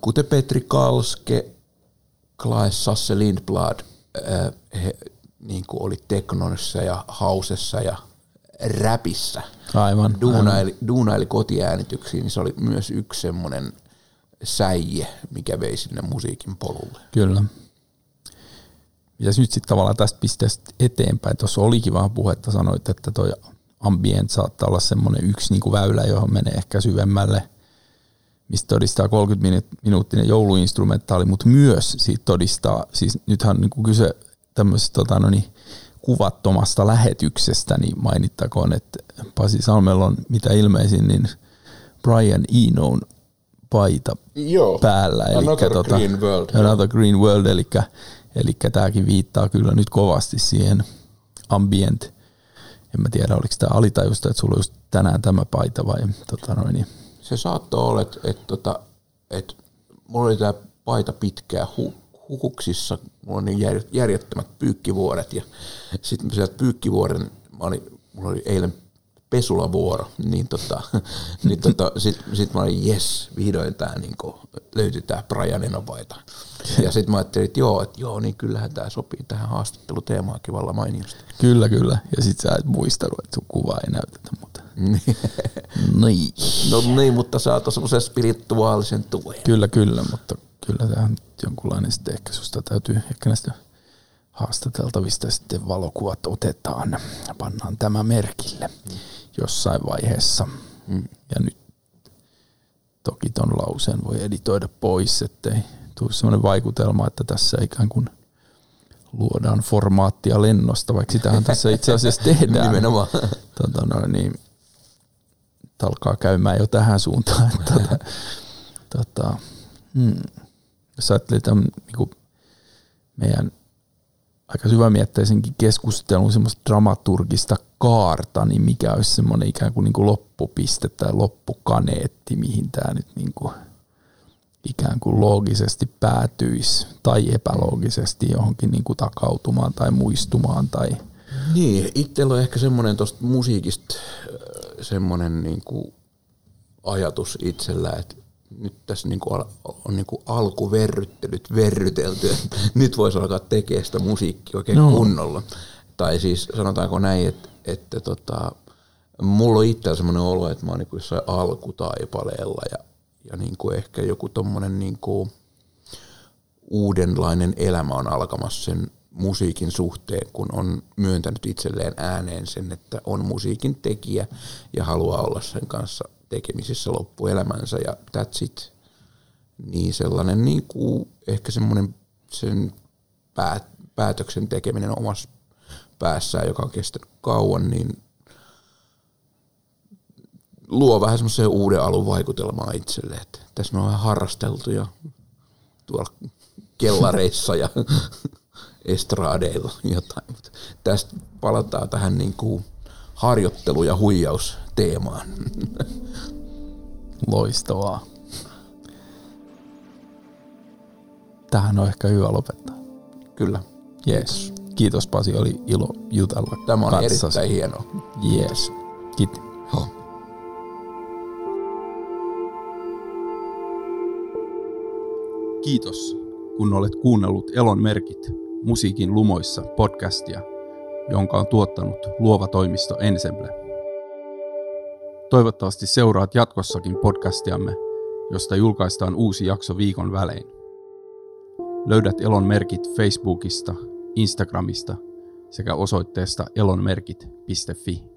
kuten Petri Kalske, Klaes Sasse Lindblad, ää, he niin kuin oli teknoissa ja hausessa ja räpissä. Aivan. aivan. Duunaili, duunaili kotiäänityksiin, niin se oli myös yksi semmoinen säie, mikä vei sinne musiikin polulle. Kyllä. Ja nyt sitten tavallaan tästä pisteestä eteenpäin, tuossa olikin vähän puhetta, sanoit, että toi ambient saattaa olla semmoinen yksi niinku väylä, johon menee ehkä syvemmälle, mistä todistaa 30 minuuttinen jouluinstrumentaali, mutta myös siitä todistaa, siis nythän on niinku kyse tämmöisestä tota, no niin, kuvattomasta lähetyksestä, niin mainittakoon, että Pasi Salmella on mitä ilmeisin, niin Brian Eno'n paita Joo. päällä. Another Green World. Another Green World, eli, eli tämäkin viittaa kyllä nyt kovasti siihen ambient. En mä tiedä, oliko tämä alitajusta, että sulla on just tänään tämä paita vai tota noin, niin, Se saattoi olla, että et, tota, et, mulla oli tämä paita pitkää hu, hukuksissa, mulla on niin jär, järjettömät pyykkivuoret ja sitten sieltä pyykkivuoren, mä olin, mulla oli eilen pesulavuoro, niin, tota, niin tota, sitten sit mä olin, jes, vihdoin tää niinku, löytyi tää Brian Enopaita. Ja sitten mä ajattelin, että joo, että joo, niin kyllähän tämä sopii tähän haastatteluteemaan kivalla mainiosti. Kyllä, kyllä. Ja sit sä et muistanut, että sun kuva ei näytetä, mutta niin. No niin, mutta saat semmoisen spirituaalisen tuen. Kyllä, kyllä, mutta kyllä tämä on jonkunlainen sitten ehkä susta täytyy, ehkä näistä haastateltavista sitten valokuvat otetaan pannaan tämä merkille jossain vaiheessa. Ja nyt toki ton lauseen voi editoida pois, ettei tule sellainen vaikutelma, että tässä ikään kuin luodaan formaattia lennosta, vaikka sitähän tässä itse asiassa tehdään. Nimenomaan. Tota, no, niin, alkaa käymään jo tähän suuntaan. Että, tota, tota, hmm. Jos ajattelee tämän niin kuin meidän aika syvämietteisenkin keskustelun semmoista dramaturgista kaarta, niin mikä olisi semmoinen ikään kuin, niin kuin loppupiste tai loppukaneetti, mihin tämä nyt niin kuin ikään kuin loogisesti päätyisi tai epäloogisesti johonkin niin kuin takautumaan tai muistumaan tai Niin, itsellä on ehkä semmoinen tuosta musiikista semmoinen niinku ajatus itsellä, että nyt tässä niinku al- on niinku alkuverryttelyt verrytelty, että nyt voisi alkaa tekemään sitä musiikkia oikein No. no. kunnolla. Tai siis sanotaanko näin, että, että tota, mulla on itsellä semmoinen olo, että mä oon niinku jossain alkutaipaleella ja, ja niinku ehkä joku tommonen niinku, uudenlainen elämä on alkamassa sen musiikin suhteen, kun on myöntänyt itselleen ääneen sen, että on musiikin tekijä ja haluaa olla sen kanssa tekemisissä loppuelämänsä ja that's it. Niin sellainen niin kuin ehkä semmoinen sen päät, päätöksen tekeminen omassa päässään, joka on kestänyt kauan, niin luo vähän semmoisen uuden alun vaikutelmaa itselle, että tässä me on vähän harrasteltu ja tuolla kellareissa ja estraadeilla jotain. Mutta tästä palataan tähän niin kuin harjoittelu- ja huijausteemaan. Loistavaa. Tähän on ehkä hyvä lopettaa. Kyllä. Jees. Kiitos Pasi, oli ilo jutella Tämä on kanssasi. erittäin hienoa. Jees. Kiitos. Kiitos, kun olet kuunnellut Elon merkit musiikin lumoissa podcastia, jonka on tuottanut luova toimisto Ensemble. Toivottavasti seuraat jatkossakin podcastiamme, josta julkaistaan uusi jakso viikon välein. Löydät Elon merkit Facebookista, Instagramista sekä osoitteesta elonmerkit.fi.